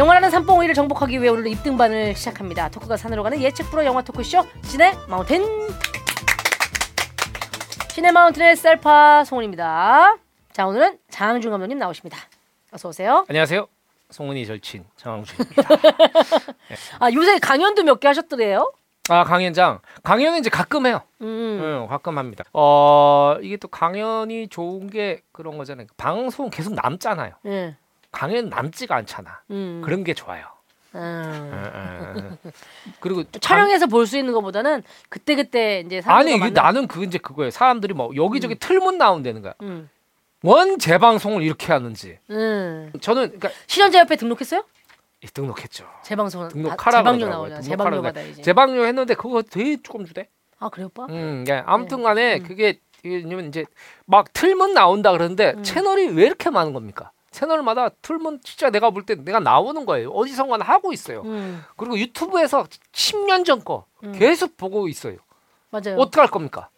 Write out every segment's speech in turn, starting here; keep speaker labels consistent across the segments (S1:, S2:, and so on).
S1: 영화라는 삼봉오이를 정복하기 위해 오늘도 입등반을 시작합니다. 토크가 산으로 가는 예측 프로 영화 토크쇼 시네 마운틴. 시네 마운틴의 셀파 송은입니다. 자 오늘은 장항준 감독님 나오십니다. 어서 오세요.
S2: 안녕하세요. 송은이 절친 장항준입니다.
S1: 아 요새 강연도 몇 개 하셨더래요.
S2: 아 강연장 강연은 이제 가끔 해요.
S1: 음.
S2: 응, 가끔 합니다. 어 이게 또 강연이 좋은 게 그런 거잖아요. 방송 계속 남잖아요.
S1: 예.
S2: 강연 남지가 않잖아.
S1: 음.
S2: 그런 게 좋아요.
S1: 음.
S2: 응, 응, 응. 그리고
S1: 또 촬영해서 볼 수 있는 것보다는 그때 그때 이제
S2: 강- 아니 이게 나는 그 이제 그거예요. 사람들이 뭐 여기저기 틀문 나온다는 거야.
S1: 음.
S2: 원 재방송을 이렇게 하는지.
S1: 음.
S2: 저는 그러니까
S1: 실현자협회 등록했어요?
S2: 이 등록했죠. 등록하라고
S1: 재방송
S2: 그러더라고요.
S1: 나오잖아.
S2: 등록하라고
S1: 재방송
S2: 그래.
S1: 받아야지.
S2: 재방송 했는데 그거 되게 조금 주대.
S1: 아 그래 오빠?
S2: 음, 예. 아무튼간에
S1: 음.
S2: 그게 왜냐면 이제 막 틀문 나온다 그러는데
S1: 음.
S2: 채널이 왜 이렇게 많은 겁니까? 채널마다 틀문 진짜 내가 볼 때 내가 나오는 거예요. 어디선가는 하고 있어요.
S1: 음.
S2: 그리고 유튜브에서 10년 전거
S1: 음.
S2: 계속 보고 있어요.
S1: 맞아요.
S2: 어떻게 할 겁니까?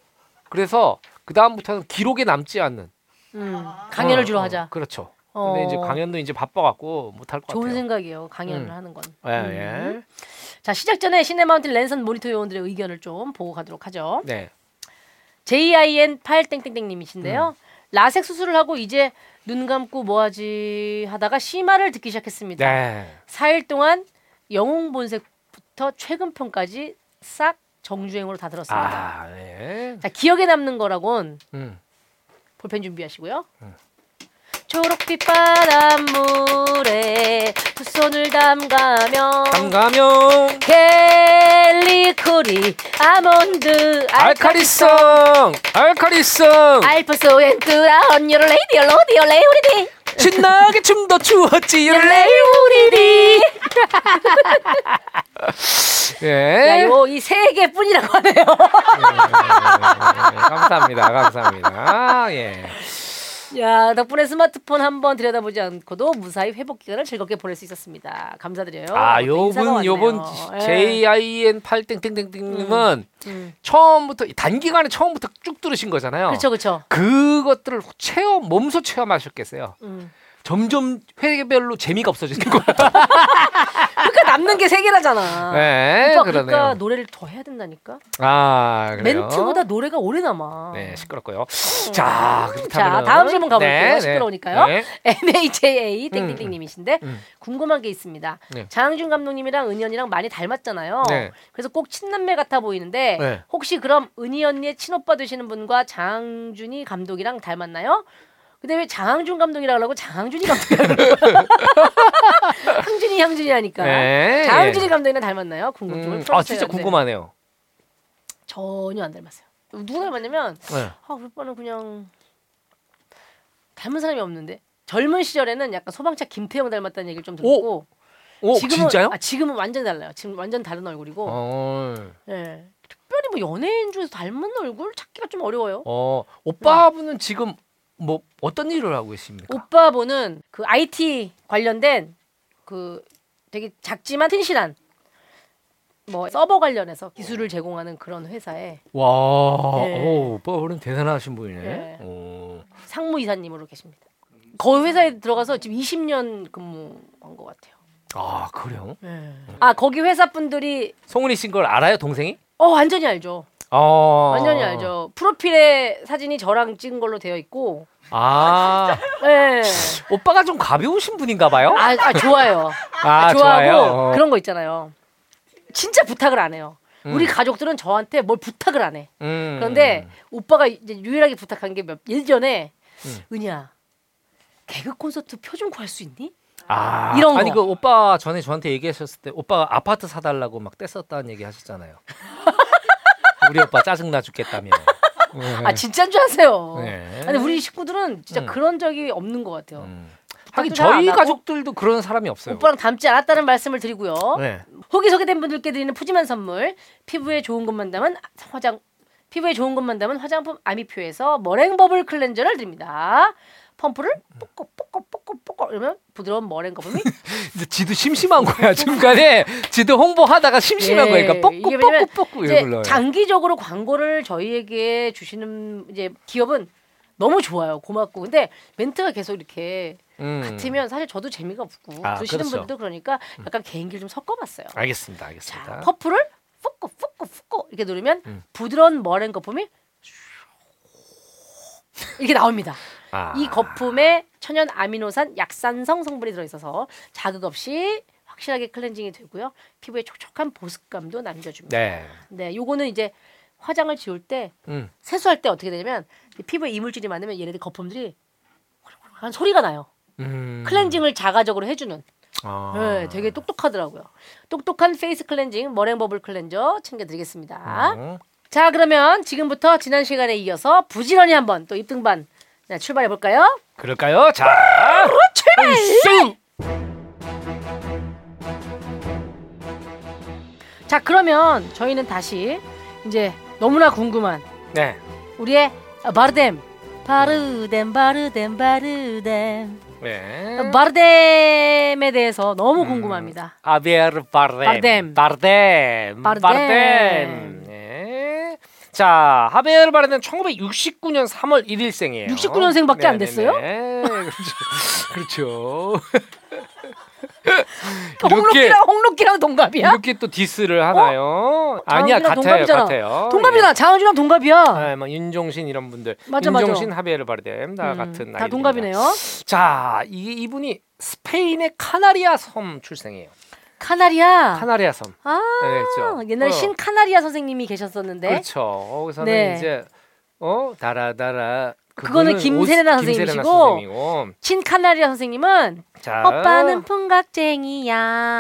S2: 그래서 그 다음부터는 기록에 남지 않는
S1: 음. 강연을
S2: 어,
S1: 주로
S2: 어,
S1: 하자.
S2: 그렇죠.
S1: 어.
S2: 근데 이제 강연도 이제 바빠갖고 못할 것
S1: 좋은
S2: 같아요.
S1: 생각이에요. 강연을
S2: 음.
S1: 하는 건.
S2: 예, 예.
S1: 자 시작 전에 시네마운틴 랜선 모니터 요원들의 의견을 좀 보고 가도록 하죠.
S2: 네.
S1: JIN 8땡땡땡님이신데요.
S2: 음.
S1: 라섹 수술을 하고 이제 눈 감고 뭐하지 하다가 심화를 듣기 시작했습니다.
S2: 네.
S1: 4일 동안 영웅 본색부터 최근 편까지 싹 정주행으로 다 들었습니다.
S2: 아, 네.
S1: 자 기억에 남는 거라곤
S2: 음.
S1: 볼펜 준비하시고요.
S2: 음.
S1: 초록빛 바닷물에 두 손을 담가며
S2: 담가면
S1: 캘리코리 아몬드
S2: 알카리성, 알카리성.
S1: 알파소엔트라 언니를 레이디 얼로디 얼레이 우리디
S2: 신나게 춤도 추었지
S1: 얼레이 우리디
S2: 예.
S1: 야 요 이 세 개뿐이라고 하네요.
S2: 예, 감사합니다. 감사합니다. 예.
S1: 야 덕분에 스마트폰 한번 들여다보지 않고도 무사히 회복 기간을 즐겁게 보낼 수 있었습니다. 감사드려요.
S2: 아, 요분 요분.
S1: 예.
S2: JIN 8땡땡땡땡님은
S1: 음.
S2: 처음부터 단기간에 처음부터 쭉 들으신 거잖아요.
S1: 그렇죠 그렇죠.
S2: 그것들을 체험 몸소 체험하셨겠어요.
S1: 음.
S2: 점점 회별로 재미가 없어지는 거야.
S1: 그러니까 남는 게 세 개라잖아.
S2: 네,
S1: 오빠
S2: 그러네요.
S1: 그러니까 노래를 더 해야 된다니까.
S2: 아, 그래요.
S1: 멘트보다 노래가 오래 남아.
S2: 네, 시끄럽고요. 자,
S1: 자,
S2: 그렇다면
S1: 다음 질문 가볼게요. 시끄러우니까요.
S2: 네.
S1: MHA 땡땡땡님이신데
S2: 음.
S1: 궁금한 게 있습니다.
S2: 네.
S1: 장항준 감독님이랑 언니랑 많이 닮았잖아요.
S2: 네.
S1: 그래서 꼭 친남매 같아 보이는데
S2: 네.
S1: 혹시 그럼 은희 언니의 친오빠 되시는 분과 장항준이 감독이랑 닮았나요? 근데 왜 장항준 감독이라고 하고 장항준이 감독이라고? 항준이 향준이 하니까
S2: 네.
S1: 장항준이 감독이랑 닮았나요? 궁금증을
S2: 음. 아, 진짜
S1: 네.
S2: 궁금하네요.
S1: 전혀 안 닮았어요. 누구 닮았냐면
S2: 네.
S1: 아, 우리 오빠는 그냥 닮은 사람이 없는데 젊은 시절에는 약간 소방차 김태형 닮았다는 얘기를 좀 들었고
S2: 오,
S1: 지금은
S2: 진짜요?
S1: 아, 지금은 완전 달라요. 지금 완전 다른 얼굴이고
S2: 어.
S1: 예. 특별히 뭐 연예인 중에서 닮은 얼굴 찾기가 좀 어려워요.
S2: 어, 오빠분은 지금 뭐 어떤 일을 하고 계십니까?
S1: 오빠분은 그 IT 관련된 그 되게 작지만 튼실한 뭐 서버 관련해서 기술을 제공하는 그런 회사에
S2: 와,
S1: 네.
S2: 오, 오빠분은 대단하신 분이네.
S1: 네.
S2: 오.
S1: 상무 이사님으로 계십니다. 거기 회사에 들어가서 지금 20년 근무한 것 같아요.
S2: 아, 그래요?
S1: 아 거기 회사 분들이
S2: 송은이 씨인 걸 알아요, 동생이?
S1: 어 완전히 알죠.
S2: 어.
S1: 완전히 알죠. 프로필에 사진이 저랑 찍은 걸로 되어 있고,
S2: 아,
S1: 네.
S2: 오빠가 좀 가벼우신 분인가 봐요?
S1: 아, 아, 좋아요.
S2: 아,
S1: 좋아하고
S2: 좋아요. 어.
S1: 그런 거 있잖아요. 진짜 부탁을 안 해요.
S2: 음.
S1: 우리 가족들은 저한테 뭘 부탁을 안 해.
S2: 음.
S1: 그런데 오빠가 이제 유일하게 부탁한 게 몇 예전에
S2: 음.
S1: 은희야 개그 콘서트 표좀 구할 수 있니?
S2: 아,
S1: 이런
S2: 아니
S1: 거.
S2: 그 오빠 전에 저한테 얘기하셨을 때 오빠가 아파트 사달라고 막 떼썼다는 얘기 하셨잖아요. 우리 오빠 짜증 나 죽겠다며.
S1: 아 진짜인 줄 아세요.
S2: 네.
S1: 아니 우리 식구들은 진짜
S2: 음.
S1: 그런 적이 없는 것 같아요.
S2: 음. 하긴 저희 가족들도 그런 사람이 없어요.
S1: 오빠랑 닮지 않았다는 말씀을 드리고요.
S2: 네.
S1: 후기 소개된 분들께 드리는 푸짐한 선물 피부에 좋은 것만 담은 화장 피부에 좋은 것만 담은 화장품 아미표에서 머랭 버블 클렌저를 드립니다. 펌프를 뽀꼬 뽀꼬 뽀꼬 뽀꼬 이러면 부드러운 머랭 거품이
S2: 지도 심심한 거야 중간에 지도 홍보하다가 심심한
S1: 예,
S2: 거니까
S1: 이게 왜냐면
S2: 뻑꾸 뻑꾸
S1: 이제
S2: 이걸로.
S1: 장기적으로 광고를 저희에게 주시는 이제 기업은 너무 좋아요. 고맙고. 근데 멘트가 계속 이렇게
S2: 음.
S1: 같으면 사실 저도 재미가 없고
S2: 아,
S1: 드시는
S2: 그렇죠.
S1: 분들도 그러니까 약간 개인기를 좀 섞어봤어요.
S2: 알겠습니다.
S1: 자,
S2: 알겠습니다.
S1: 퍼프를 푸꾸 푸꾸 푸꾸 이렇게 누르면
S2: 음.
S1: 부드러운 머랭 거품이 이렇게 나옵니다.
S2: 아.
S1: 이 거품에 천연 아미노산 약산성 성분이 들어있어서 자극 없이 확실하게 클렌징이 되고요. 피부에 촉촉한 보습감도 남겨줍니다.
S2: 네.
S1: 네, 요거는 이제 화장을 지울 때
S2: 음.
S1: 세수할 때 어떻게 되냐면 이 피부에 이물질이 많으면 얘네들 거품들이 한 소리가 나요.
S2: 음.
S1: 클렌징을 자가적으로 해주는.
S2: 아.
S1: 네, 되게 똑똑하더라고요. 똑똑한 face cleansing meringue bubble cleanser 챙겨드리겠습니다.
S2: 음.
S1: 자, 그러면 지금부터 지난 시간에 이어서 부지런히 한번 또 입등반 네, 출발해 볼까요?
S2: 그럴까요? 자.
S1: 출발!
S2: 쑥!
S1: 자, 그러면 저희는 다시 이제 너무나 궁금한
S2: 네.
S1: 우리의 바르뎀 바르뎀 바르뎀 바르뎀
S2: 네.
S1: 바르뎀에 대해서 너무
S2: 음.
S1: 궁금합니다.
S2: 아비에르 바르뎀.
S1: 바르뎀.
S2: 바르뎀.
S1: 바르뎀.
S2: 바르뎀. 네. 자, 하베르 바르뎀 1969년 3월 1일생이에요.
S1: 69년생밖에 안 됐어요?
S2: 네. 그렇죠. 그렇죠.
S1: 홍록기랑 홍록기랑 동갑이야?
S2: 이렇게 또 디스를 하나요? 아니야,
S1: 장훈이랑
S2: 같아요.
S1: 동갑이잖아.
S2: 같아요.
S1: 동갑이잖아. 장은주랑 동갑이야.
S2: 예. 아, 뭐 윤종신 이런 분들.
S1: 맞아, 맞아.
S2: 윤종신 하베르 바르뎀 다
S1: 음,
S2: 같은
S1: 다
S2: 나이.
S1: 동갑이네요.
S2: 자, 이 이분이 스페인의 카나리아 섬 출생이에요.
S1: 카나리아.
S2: 카나리아 섬.
S1: 아,
S2: 네, 그렇죠.
S1: 옛날에
S2: 어.
S1: 신 카나리아 선생님이 계셨었는데.
S2: 그렇죠. 거기서는
S1: 네.
S2: 이제 어 달아달아.
S1: 그거는 김세레나 선생님이시고
S2: 선생님이고.
S1: 신 카나리아 선생님은
S2: 자,
S1: 오빠는 풍각쟁이야.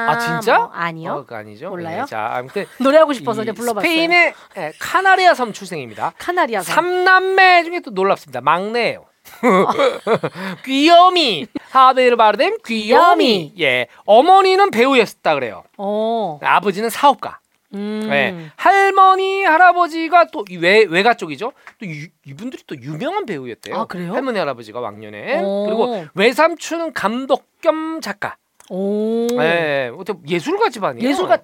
S2: 아 진짜?
S1: 뭐, 아니요.
S2: 어, 아니죠.
S1: 몰라요?
S2: 네, 자 아무튼
S1: 노래하고 싶어서
S2: 이
S1: 이제 불러봤어요.
S2: 스페인의 예, 카나리아 섬 출생입니다.
S1: 카나리아 섬.
S2: 삼남매 중에 또 놀랍습니다. 막내예요. 귀요미 하베르 바르뎀 귀요미 예 어머니는 배우였다 그래요
S1: 어.
S2: 아버지는 사업가
S1: 음.
S2: 네. 할머니 할아버지가 또 외 외가 쪽이죠. 또 유- 이분들이 또 유명한 배우였대요.
S1: 아, 그래요?
S2: 할머니 할아버지가 왕년에
S1: 오.
S2: 그리고 외삼촌은 감독 겸 작가.
S1: 오.
S2: 네, 어떻게 예술가 집안이에요.
S1: 예술가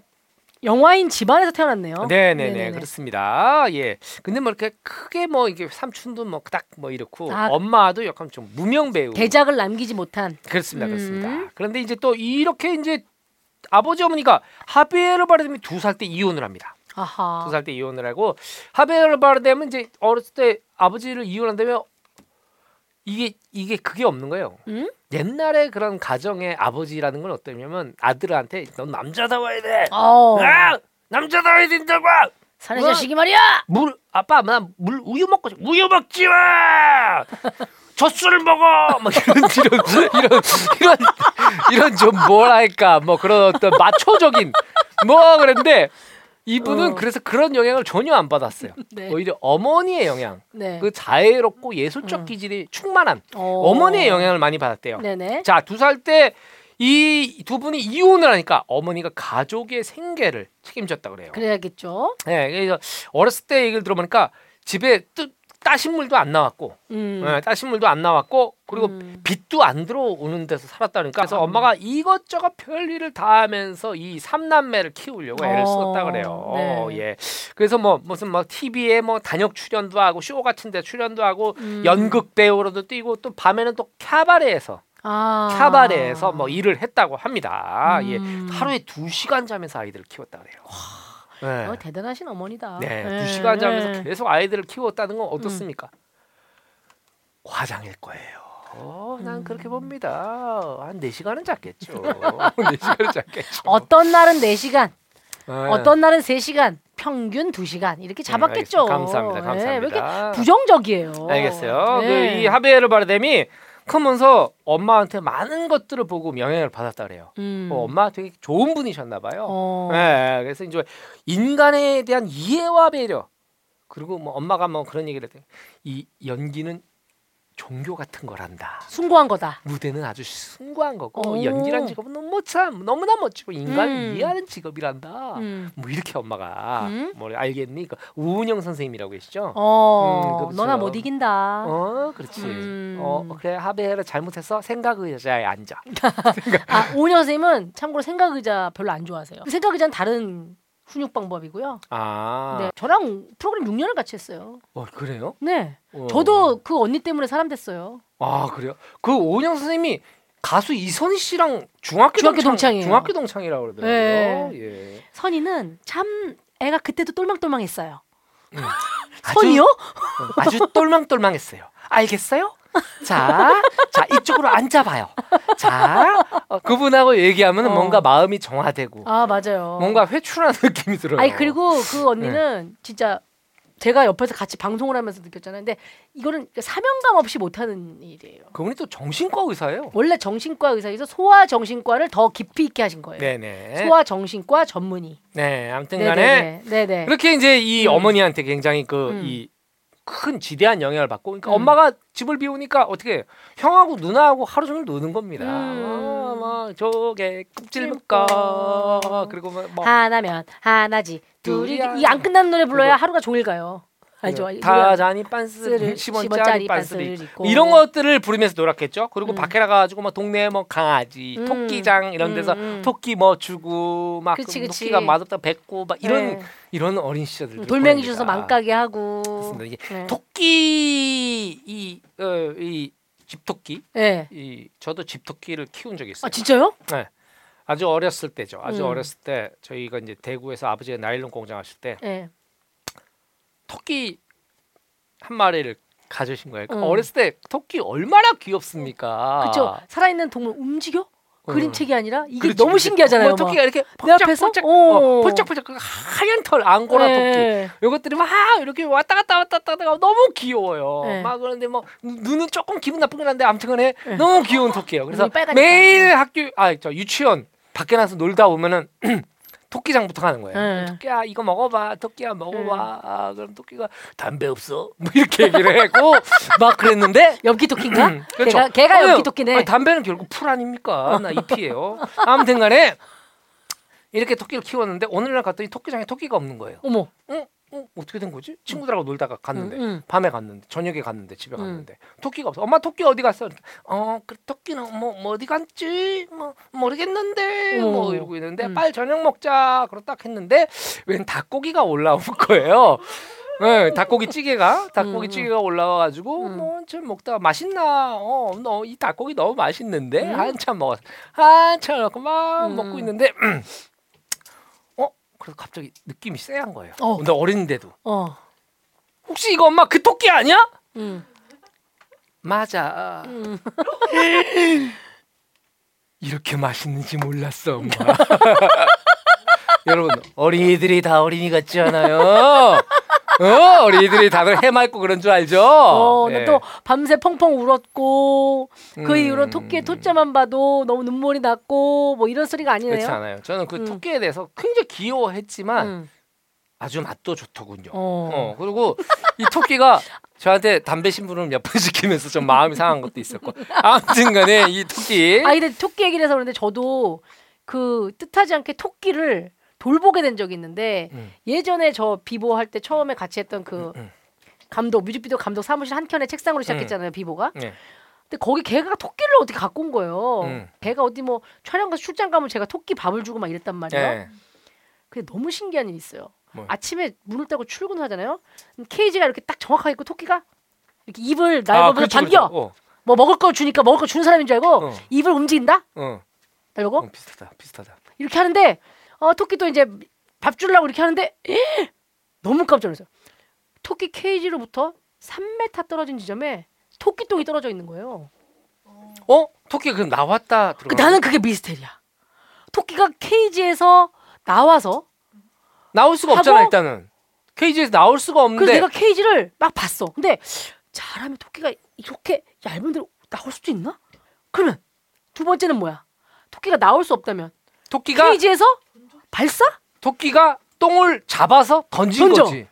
S1: 영화인 집안에서 태어났네요.
S2: 네네네
S1: 네네네.
S2: 그렇습니다. 예. 근데 뭐 이렇게 크게 뭐 이게 삼촌도 뭐딱뭐 이렇고
S1: 아.
S2: 엄마도 약간 좀 무명 배우.
S1: 대작을 남기지 못한.
S2: 그렇습니다,
S1: 음.
S2: 그렇습니다. 그런데 이제 또 이렇게 이제 아버지 어머니가 하비에르 바르뎀이 두 살 때 이혼을 합니다.
S1: 아하.
S2: 두살 때 이혼을 하고 하베르 바르뎀은 이제 어렸을 때 아버지를 이혼한다면 이게 이게 그게 없는 거예요.
S1: 음?
S2: 옛날에 그런 가정의 아버지라는 건 어떠냐면 아들한테 넌 남자다워야 돼.
S1: 어.
S2: 아! 남자다워야 된다고.
S1: 사내
S2: 뭐?
S1: 자식이 말이야.
S2: 물 아빠 나물 우유 먹고 싶- 우유 먹지 마. 젖술을 먹어. 뭐 이런 이런 이런 이런 이런 좀 뭐랄까 뭐 그런 어떤 마초적인 뭐 그랬는데 이분은
S1: 어.
S2: 그래서 그런 영향을 전혀 안 받았어요.
S1: 네.
S2: 오히려 어머니의 영향,
S1: 네.
S2: 그 자애롭고 예술적
S1: 음.
S2: 기질이 충만한
S1: 어.
S2: 어머니의 영향을 많이 받았대요.
S1: 네네.
S2: 자, 두 살 때 이 두 분이 이혼을 하니까 어머니가 가족의 생계를 책임졌다 그래요.
S1: 그래야겠죠.
S2: 네, 그래서 어렸을 때 얘기를 들어보니까 집에 뜨, 따신 물도 안 나왔고,
S1: 음.
S2: 네, 따신 물도 안 나왔고, 그리고
S1: 음.
S2: 빛도 안 들어오는 데서 살았다니까. 그래서
S1: 아.
S2: 엄마가 이것저것 별일을 다 하면서 이 삼남매를 키우려고 애를
S1: 어,
S2: 썼다 그래요.
S1: 네.
S2: 예. 그래서 뭐 무슨 뭐 TV에 뭐 단역 출연도 하고 쇼 같은 데 출연도 하고
S1: 음.
S2: 연극 배우로도 뛰고 또 밤에는 또 캬바레에서
S1: 아.
S2: 캬바레에서 뭐 일을 했다고 합니다.
S1: 음.
S2: 예. 하루에 두 시간 자면서 아이들을 키웠다 그래요. 네.
S1: 어, 대단하신 어머니다.
S2: 네,
S1: 네.
S2: 두 시간 자면서
S1: 네.
S2: 계속 아이들을 키웠다는 건 어떻습니까? 과장일 거예요. 어, 난
S1: 음.
S2: 그렇게 봅니다. 한 4시간은 잤겠죠. 4시간은 잤겠죠.
S1: 어떤 날은 4시간,
S2: 네.
S1: 어떤 날은 3시간, 평균 2시간 이렇게 잡았겠죠.
S2: 네, 감사합니다.
S1: 네, 왜 이렇게
S2: 감사합니다.
S1: 부정적이에요.
S2: 알겠어요.
S1: 네.
S2: 그이 하베르 바르뎀이 크면서 엄마한테 많은 것들을 보고 영향을 받았다 그래요.
S1: 음.
S2: 어, 엄마가 되게 좋은 분이셨나 봐요.
S1: 어.
S2: 네, 그래서 이제 인간에 대한 이해와 배려 그리고 뭐 엄마가 뭐 그런 얘기를 했대요. 이 연기는 종교 같은 거란다.
S1: 숭고한 거다.
S2: 무대는 아주 숭고한 거고
S1: 오.
S2: 연기란 직업은 너무 참 너무나 멋지고 인간을
S1: 음.
S2: 이해하는 직업이란다.
S1: 음.
S2: 뭐 이렇게 엄마가
S1: 음.
S2: 뭘 알겠니? 그 우은영 선생님이라고 계시죠?
S1: 어,
S2: 음, 그렇죠.
S1: 너나 못 이긴다.
S2: 어, 그렇지.
S1: 음.
S2: 어, 그래 하베를 잘못해서 생각 의자에 앉아.
S1: 아, 오은영 선생님은 참고로 생각 의자 별로 안 좋아하세요. 생각 의자는 다른 훈육 방법이고요.
S2: 아,
S1: 네, 저랑 프로그램 6년을 같이 했어요.
S2: 어, 그래요?
S1: 네,
S2: 어.
S1: 저도 그 언니 때문에 사람 됐어요.
S2: 아 그래요? 그 오은영 선생님이 가수 이선희 씨랑 중학교,
S1: 중학교
S2: 동창,
S1: 동창이에요.
S2: 중학교 동창이라고 그러더라고요.
S1: 네.
S2: 예.
S1: 선이는 참 애가 그때도 똘망똘망했어요.
S2: 아주-
S1: 선이요?
S2: 아주 똘망똘망했어요. 알겠어요? 자, 자 이쪽으로 앉아봐요. 자, 어, 그분하고 얘기하면
S1: 어.
S2: 뭔가 마음이 정화되고
S1: 아 맞아요.
S2: 뭔가 회출하는 느낌이 들어요.
S1: 아니 그리고 그 언니는
S2: 네.
S1: 진짜 제가 옆에서 같이 방송을 하면서 느꼈잖아요. 근데 이거는 사명감 없이 못하는 일이에요.
S2: 그분이 또 정신과 의사예요.
S1: 원래 정신과 의사에서 소아 정신과를 더 깊이 있게 하신 거예요.
S2: 네네.
S1: 소아 정신과 전문의.
S2: 네, 아무튼간에
S1: 네네 네. 네네.
S2: 그렇게 이제 이
S1: 음.
S2: 어머니한테 굉장히 그
S1: 음.
S2: 이큰 지대한 영향을 받고 그러니까
S1: 음.
S2: 엄마가 집을 비우니까 어떻게 해요? 형하고 누나하고 하루 종일 노는 겁니다.
S1: 음.
S2: 아, 막 저게 껍질
S1: 묶어.
S2: 그리고 뭐, 뭐
S1: 하나면 하나지 둘이
S2: 둘이야.
S1: 이안 끝나는 노래 불러야. 하루가 종일 가요. 알죠?
S2: 타자니 빤스
S1: 빤스를
S2: 10원짜리
S1: 10원짜리
S2: 빤스를
S1: 입고.
S2: 이런 것들을 부르면서 놀았겠죠. 그리고
S1: 음.
S2: 밖에 나가가지고 뭐 동네 뭐 강아지,
S1: 음.
S2: 토끼장 이런 데서
S1: 음, 음.
S2: 토끼 뭐 주고 막
S1: 그치,
S2: 그
S1: 그치.
S2: 토끼가 맛없다 뱉고 막 이런
S1: 네.
S2: 이런 어린 시절들
S1: 돌멩이 주서 맘가게 하고.
S2: 그렇습니다. 이게
S1: 네.
S2: 토끼 이, 어, 이 집토끼
S1: 네.
S2: 이 저도 집토끼를 키운 적이 있어요.
S1: 아 진짜요?
S2: 아주 어렸을 때죠. 아주
S1: 음.
S2: 어렸을 때 저희가 이제 대구에서 아버지가 나일론 공장 하실 때
S1: 네.
S2: 토끼 한 마리를 가지신 거예요.
S1: 음.
S2: 어렸을 때 토끼 얼마나 귀엽습니까?
S1: 그렇죠. 살아있는 동물 움직여?
S2: 어.
S1: 그림책이 아니라 이게
S2: 그렇지,
S1: 너무. 신기하잖아요.
S2: 뭐 토끼가 이렇게? 펄쩍펄쩍
S1: 오.
S2: 어, 펄쩍펄쩍 그 하얀 털 앙고라 토끼
S1: 네.
S2: 요것들이 막 이렇게 왔다 갔다 왔다 갔다 하다가 너무 귀여워요.
S1: 네.
S2: 막 그런데 뭐 눈은 조금 기분 나쁘긴 한데 아무튼간에
S1: 네.
S2: 너무 귀여운 토끼예요. 그래서. 매일 학교 아 저 유치원 밖에 나서 놀다 오면은 토끼장부터 가는 거예요.
S1: 네.
S2: 토끼야 이거 먹어봐. 토끼야 먹어봐. 아, 그럼 토끼가 담배 없어? 뭐 이렇게 얘기를 했고 막 그랬는데
S1: 엽기 토끼인가?
S2: 그렇죠.
S1: 걔가 걔가. 엽기 토끼네.
S2: 아니, 담배는 결국 풀 아닙니까? 나 잎이에요. 아무튼간에 이렇게 토끼를 키웠는데 어느 날 갔더니 토끼장에 토끼가 없는 거예요.
S1: 어머.
S2: 어? 어? 어떻게 된 거지? 친구들하고 놀다가 갔는데
S1: 응, 응.
S2: 밤에 갔는데 저녁에 갔는데 집에
S1: 음.
S2: 갔는데 토끼가 없어. 엄마 토끼 어디 갔어? 어, 그 토끼는 뭐, 뭐 어디 갔지? 뭐 모르겠는데 뭐
S1: 어.
S2: 이러고 있는데
S1: 음.
S2: 빨리 저녁 먹자. 그러고 딱 했는데 웬 닭고기가 올라온 거예요. 네, 닭고기 찌개가 닭고기
S1: 음.
S2: 찌개가 올라와가지고
S1: 음.
S2: 뭐좀 먹다가 맛있나? 어, 너 이 닭고기 너무 맛있는데
S1: 음.
S2: 한참 먹었어. 한참 먹고 막
S1: 음.
S2: 먹고 있는데 어? 그래서 갑자기 느낌이 쎄한 거예요.
S1: 어.
S2: 근데 어린데도
S1: 어.
S2: 혹시 이거 엄마 그 토끼 아니야?
S1: 음.
S2: 맞아.
S1: 음.
S2: 이렇게 맛있는지 몰랐어, 엄마. 여러분, 어린이들이 다 어린이 같지 않아요? 어, 어린이들이 다들 해맑고 그런 줄 알죠?
S1: 어,
S2: 네.
S1: 또 밤새 펑펑 울었고 그
S2: 음.
S1: 이후로 토끼의 토자만 봐도 너무 눈물이 났고 뭐 이런 소리가 아니네요.
S2: 그렇지 않아요. 저는 그
S1: 음.
S2: 토끼에 대해서 굉장히 귀여워했지만
S1: 음.
S2: 아주 맛도 좋더군요.
S1: 어.
S2: 어, 그리고 이 토끼가 저한테 담배 심부름 몇 번 시키면서 좀 마음이 상한 것도 있었고 아무튼간에 이 토끼
S1: 아 근데 토끼 얘기를 해서 그런데 저도 그 뜻하지 않게 토끼를 돌보게 된 적이 있는데
S2: 음.
S1: 예전에 저 비보 할 때 처음에 같이 했던 그
S2: 음.
S1: 감독 뮤직비디오 감독 사무실 한 켠에 책상으로 시작했잖아요 비보가
S2: 네.
S1: 근데 거기 걔가 토끼를 어떻게 갖고 온 거예요
S2: 음.
S1: 걔가 어디 뭐 촬영 가서 출장 가면 제가 토끼 밥을 주고 막 이랬단 말이에요
S2: 네.
S1: 근데 너무 신기한 일이 있어요
S2: 뭐요?
S1: 아침에 문을 따고 출근을 하잖아요 그럼 케이지가 이렇게 딱 정확하게 있고 토끼가 이렇게 입을
S2: 아,
S1: 날보면서
S2: 그렇죠, 그렇죠. 어,
S1: 뭐 먹을 거 주니까 먹을 거 주는 사람인 줄 알고
S2: 어.
S1: 입을 움직인다
S2: 어,
S1: 이러고
S2: 어, 비슷하다, 비슷하다.
S1: 이렇게 하는데 어 토끼도 이제 밥 주려고 이렇게 하는데 에! 너무 깜짝 놀랐어요. 토끼 케이지로부터 3m 떨어진 지점에 토끼똥이 떨어져 있는 거예요.
S2: 어? 토끼 그럼 나왔다
S1: 그
S2: 들어가.
S1: 나는 그게 미스테리야. 토끼가 케이지에서 나와서
S2: 나올 수가 없잖아
S1: 하고?
S2: 일단은 케이지에서 나올 수가 없는데
S1: 그래서 내가 케이지를 막 봤어. 근데 잘하면 토끼가 이렇게 얇은 데로 나올 수도 있나? 그러면 두 번째는 뭐야? 토끼가 나올 수 없다면
S2: 토끼가
S1: 케이지에서 발사?
S2: 토끼가 똥을 잡아서 던진
S1: 던져.
S2: 거지.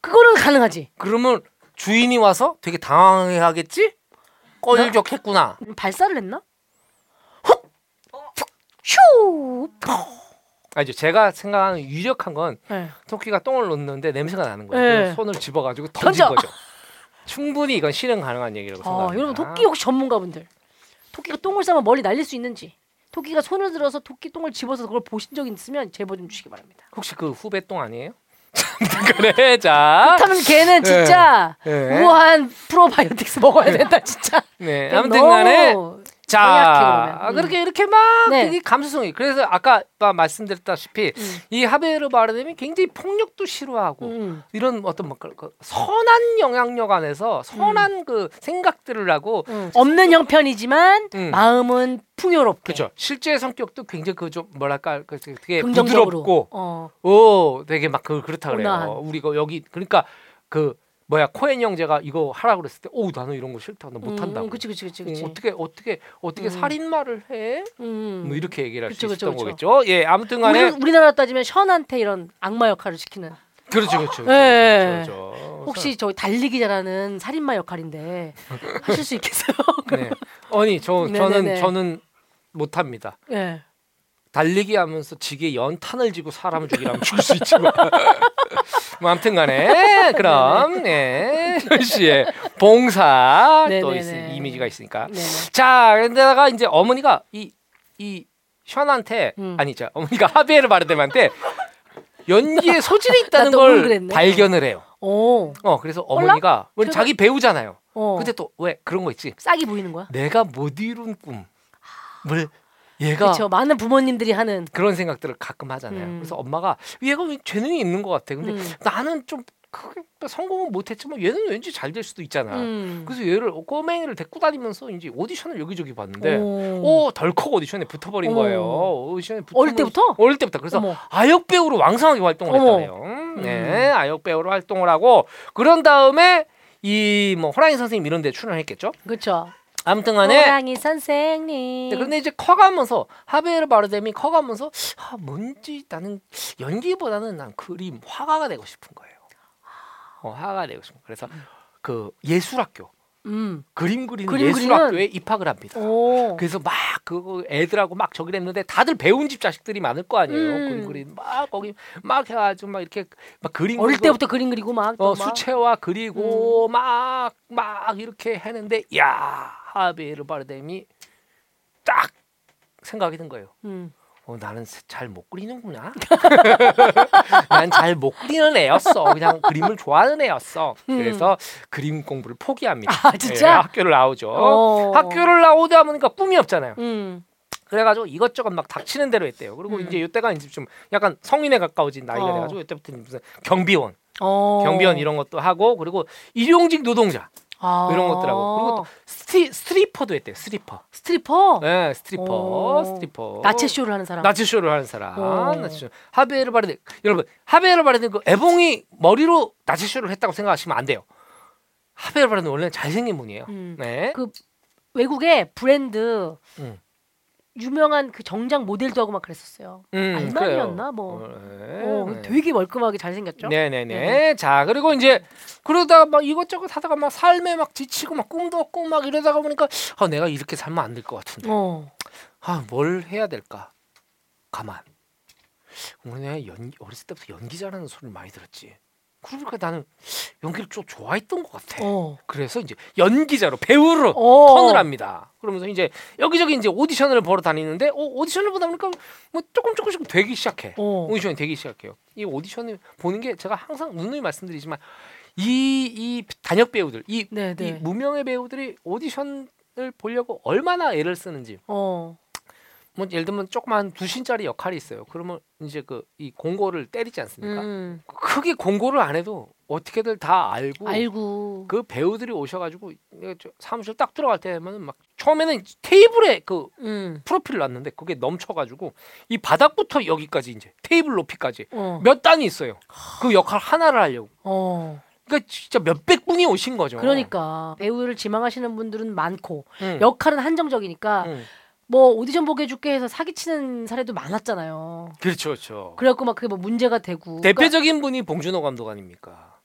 S1: 그거는 가능하지.
S2: 그러면 주인이 와서 되게 당황해하겠지? 껄적했구나.
S1: 발사를 했나? 훅! 휴!
S2: 아니죠. 제가 생각하는 유력한 건
S1: 네.
S2: 토끼가 똥을 놓는데 냄새가 나는 거예요.
S1: 네.
S2: 그래서 손을 집어가지고 던진
S1: 던져.
S2: 거죠. 충분히 이건 실행 가능한 얘기라고
S1: 아,
S2: 생각합니다.
S1: 여러분 토끼 혹시 전문가분들 토끼가 똥을 싸면 멀리 날릴 수 있는지 토끼가 손을 들어서 토끼 똥을 집어서 그걸 보신 적 있으면 제보 좀 주시기 바랍니다.
S2: 혹시 그 후배 똥 아니에요? 그래 자.
S1: 그렇다면 걔는 진짜
S2: 네.
S1: 우한 프로바이오틱스 먹어야 된다 진짜.
S2: 네. 아무튼간에
S1: 너무
S2: 자. 아,
S1: 음.
S2: 그렇게 이렇게 막
S1: 네.
S2: 되게 감수성이. 그래서 아까 막 말씀드렸다시피
S1: 음.
S2: 이 하베르 바르뎀이 굉장히 폭력도 싫어하고
S1: 음.
S2: 이런 어떤 막 그- 그 선한 영향력 안에서 선한 그 생각들을 하고
S1: 음. 없는 형편이지만
S2: 음.
S1: 마음은 풍요롭게.
S2: 그죠. 실제 성격도 굉장히 그 좀 뭐랄까 그 되게
S1: 긍정적으로.
S2: 부드럽고
S1: 어.
S2: 오 되게 막 그 그렇다. 그래요. 우리가 여기 그러니까 그 뭐야 코엔 형제가 이거 하라 그랬을 때, 오 나는 이런 거 싫다, 나 못한다고.
S1: 음, 그치 그치 그치
S2: 어,
S1: 그치.
S2: 어떻게 어떻게 어떻게
S1: 음.
S2: 살인마를 해?
S1: 음.
S2: 뭐 이렇게 얘기를 할수
S1: 그쵸, 그쵸,
S2: 있었던
S1: 그쵸.
S2: 거겠죠. 예, 아무튼간에
S1: 우리, 우리 나라 따지면 션한테 이런 악마 역할을 시키는.
S2: 그렇죠, 그렇죠.
S1: 예.
S2: 그렇죠, 그렇죠.
S1: 혹시 저 달리기 잘하는 살인마 역할인데 하실 수 있겠어요?
S2: 네. 아니 저
S1: 네네네.
S2: 저는 저는 못합니다.
S1: 예.
S2: 달리기 하면서 지게 연탄을 지고 사람을 죽이라면 죽일 수 있지만 뭐 아무튼 간에 그럼 예 씨의 봉사 또. 있, 이미지가 있으니까
S1: 네네.
S2: 자 그런데다가 이제 어머니가 이 이 션한테
S1: 음.
S2: 아니 자 어머니가 하비에르 바르뎀한테 연기에 소질이 있다는 걸. 발견을 해요.
S1: 오.
S2: 어 그래서 어머니가 왜
S1: 제가-
S2: 자기 배우잖아요.
S1: 어.
S2: 근데 또 왜 그런 거 있지?
S1: 싹이 보이는 거야?
S2: 내가 못 이룬 꿈을 얘가
S1: 그렇죠. 많은 부모님들이 하는.
S2: 그런 생각들을 가끔 하잖아요.
S1: 음.
S2: 그래서 엄마가 얘가 왜 재능이 있는 것 같아. 근데
S1: 음.
S2: 나는 좀 크게 성공은 못했지만 얘는 왠지 잘 될 수도 있잖아.
S1: 음.
S2: 그래서 얘를 꼬맹이를 데리고 다니면서 이제 오디션을 여기저기 봤는데
S1: 오.
S2: 오 덜컥 오디션에 붙어버린
S1: 어머.
S2: 거예요. 오디션에 붙으면-
S1: 어릴 때부터?
S2: 어릴 때부터 그래서
S1: 어머.
S2: 아역 배우로 왕성하게 활동을
S1: 어머.
S2: 했잖아요. 음, 네, 아역 배우로 활동을 하고 그런 다음에 이 뭐 호랑이 선생님 이런 데 출연했겠죠.
S1: 그렇죠.
S2: 아무튼 간에
S1: 호랑이 선생님.
S2: 네, 그런데 이제 커가면서 하베르 바르뎀이 커가면서 아, 뭔지 나는 연기보다는 난 그림 화가가 되고 싶은 거예요. 어, 화가가 되고 싶은 거예요. 그래서 그 예술학교
S1: 음.
S2: 그림 그리는
S1: 그림
S2: 예술학교에 입학을 합니다.
S1: 오.
S2: 그래서 막 그거 애들하고 막 저기를 했는데 다들 배운 집 자식들이 많을 거 아니에요.
S1: 음.
S2: 그림 그림 막 거기 막 해가지고 막 이렇게 막 그림
S1: 어릴
S2: 그리고
S1: 때부터 그림 그리고 막. 또
S2: 어,
S1: 막.
S2: 수채화 그리고 막막 이렇게 했는데 야 하베르 바르뎀이 딱 생각이 든 거예요.
S1: 음.
S2: 어, 나는 잘 못 그리는구나. 난 잘 못 그리는 애였어. 그냥 그림을 좋아하는 애였어. 그래서 그림 공부를 포기합니다.
S1: 아, 진짜?
S2: 예, 학교를 나오죠.
S1: 어.
S2: 학교를 나오다 보니까 꿈이 없잖아요.
S1: 음.
S2: 그래가지고 이것저것 막 닥치는 대로 했대요. 그리고
S1: 음.
S2: 이제 이때가 이제 좀 약간 성인에 가까워진 나이가
S1: 어.
S2: 돼가지고 이때부터 무슨 경비원,
S1: 어.
S2: 경비원 이런 것도 하고 그리고 일용직 노동자
S1: 아.
S2: 이런 것들하고 그리고 또 스티, 스트리퍼도 했대요. 스트리퍼.
S1: 스트리퍼.
S2: 네, 스트리퍼,
S1: 어.
S2: 스트리퍼.
S1: 나체 쇼를 하는 사람.
S2: 나체 쇼를 하는 사람.
S1: 어.
S2: 나체 쇼. 하비에르 바르뎀 여러분 하비에르 바르뎀 그 애봉이 머리로 나체 쇼를 했다고 생각하시면 안 돼요. 하비에르 바르뎀 원래 는 잘생긴 분이에요.
S1: 음.
S2: 네.
S1: 그 외국의 브랜드
S2: 음.
S1: 유명한 그 정장 모델도 하고 막 그랬었어요.
S2: 음, 그래요.
S1: 뭐.
S2: 어, 네.
S1: 어,
S2: 네.
S1: 되게 멀끔하게 잘생겼죠.
S2: 네네네. 자 그리고 이제 그러다가 막 이것저것 하다가 막 삶에 막 지치고 막 꿈도 없고 막 이러다가 보니까 아 내가 이렇게 살면 안 될 것 같은데
S1: 어.
S2: 아뭘 해야 될까 가만 우리 내가 연 어렸을 때부터 연기 잘하는 소리를 많이 들었지 그러니까 나는 연기를 좀 좋아했던 것 같아
S1: 어.
S2: 그래서 이제 연기자로 배우로
S1: 어.
S2: 턴을 합니다 그러면서 이제 여기저기 이제 오디션을 보러 다니는데 어, 오디션을 보다 보니까 뭐 조금 조금씩 되기 시작해
S1: 어.
S2: 오디션이 되기 시작해요. 이 오디션을 보는 게 제가 항상 누누이 말씀드리지만 이 이 단역 배우들, 이,
S1: 네,
S2: 이
S1: 네.
S2: 무명의 배우들이 오디션을 보려고 얼마나 애를 쓰는지.
S1: 어.
S2: 뭐 예를 들면 조그만 두 신짜리 역할이 있어요. 그러면 이제 그 이 공고를 때리지 않습니까?
S1: 음.
S2: 크게 공고를 안 해도 어떻게들 다 알고
S1: 알고.
S2: 그 배우들이 오셔가지고 사무실 딱 들어갈 때면은 막 처음에는 테이블에 그
S1: 음.
S2: 프로필을 놨는데 그게 넘쳐가지고 이 바닥부터 여기까지 이제 테이블 높이까지
S1: 어.
S2: 몇 단이 있어요. 그 역할 하나를 하려고.
S1: 어.
S2: 그러니까 진짜 몇백 분이 오신 거죠.
S1: 그러니까 배우를 지망하시는 분들은 많고
S2: 응.
S1: 역할은 한정적이니까
S2: 응.
S1: 뭐 오디션 보게 해줄게 해서 사기치는 사례도 많았잖아요.
S2: 그렇죠, 그렇죠.
S1: 그래갖고 막 그게 뭐 문제가 되고.
S2: 대표적인 분이 봉준호 감독 아닙니까?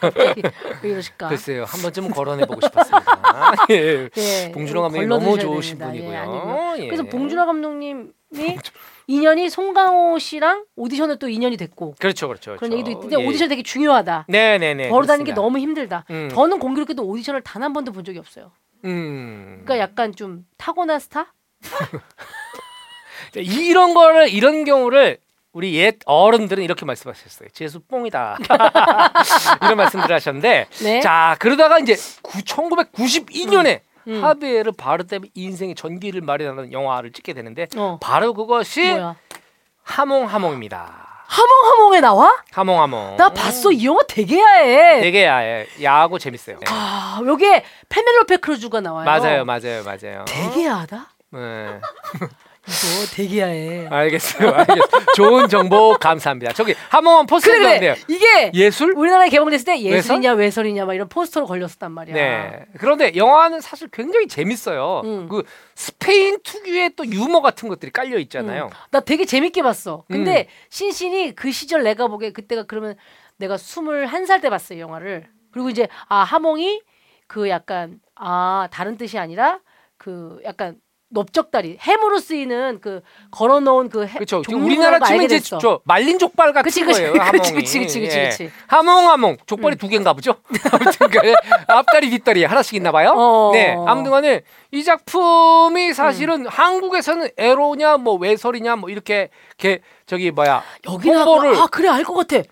S1: 그러니까 왜 이러실까?
S2: 글쎄요, 한 번쯤은 거론해 보고 싶었습니다. 예.
S1: 예,
S2: 봉준호 감독이
S1: 걸러드셔야
S2: 너무 좋으신
S1: 됩니다. 예,
S2: 분이고요.
S1: 아니고요.
S2: 예.
S1: 그래서 봉준호 감독님이 인연이 송강호 씨랑 오디션을 또 인연이 됐고
S2: 그렇죠, 그렇죠.
S1: 그런
S2: 그렇죠.
S1: 얘기도 있던데
S2: 예.
S1: 오디션 되게 중요하다.
S2: 네, 네, 네.
S1: 걸어다니는 게
S2: 그렇습니다.
S1: 너무 힘들다.
S2: 음.
S1: 저는 공교롭게도 오디션을 단 한 번도 본 적이 없어요.
S2: 음.
S1: 그러니까 약간 좀 타고난 스타?
S2: 자, 이런 거를 이런 경우를 우리 옛 어른들은 이렇게 말씀하셨어요. 재수 뽕이다. 이런 말씀들을 하셨는데
S1: 네.
S2: 자 그러다가 이제 1992년에
S1: 음. 음.
S2: 하베르 바르뎀 인생의 전기를 마련하는 영화를 찍게 되는데
S1: 어.
S2: 바로 그것이
S1: 뭐야?
S2: 하몽하몽입니다.
S1: 하몽하몽에 나와?
S2: 하몽하몽.
S1: 나 봤어. 이 영화 되게 야해.
S2: 되게 야해. 야하고 재밌어요. 네.
S1: 아, 여기에 페넬로페 크루즈가 나와요.
S2: 맞아요, 맞아요, 맞아요.
S1: 되게 야하다.
S2: 네.
S1: 되게 야해.
S2: 알겠어요, 알겠어요. 좋은 정보 감사합니다. 저기 하몽하몽 포스터
S1: 그래 그래. 이게
S2: 예술?
S1: 우리나라에 개봉됐을 때 예술이냐 외설 이냐 막 이런 포스터로 걸렸었단 말이야.
S2: 네. 그런데 영화는 사실 굉장히 재밌어요.
S1: 음.
S2: 그 스페인 특유의 또 유머 같은 것들이 깔려 있잖아요.
S1: 음. 나 되게 재밌게 봤어. 근데
S2: 음.
S1: 신신이 그 시절 내가 보기에 그때가 그러면 내가 21살 때 봤어요, 영화를. 그리고 이제 아, 하몽이 그 약간 아, 다른 뜻이 아니라 그 약간 넓적다리 햄으로 쓰이는 그 걸어 놓은 그 해,
S2: 그렇죠. 우리나라
S1: 거
S2: 치면 이제. 저 말린 족발 같은
S1: 그치, 그치,
S2: 거예요.
S1: 그치. 그치, 그치, 그치,
S2: 예.
S1: 그치.
S2: 하몽 하몽 족발이 두 개인가 보죠. 아무튼 간에 앞다리 뒷다리 하나씩 있나 봐요.
S1: 어.
S2: 네. 아무튼간에 이 작품이 사실은 한국에서는 에로냐 뭐 외설이냐 뭐 이렇게 이렇게 저기 뭐야
S1: 여기 나
S2: 홍보를
S1: 아, 그래 알 것 같아.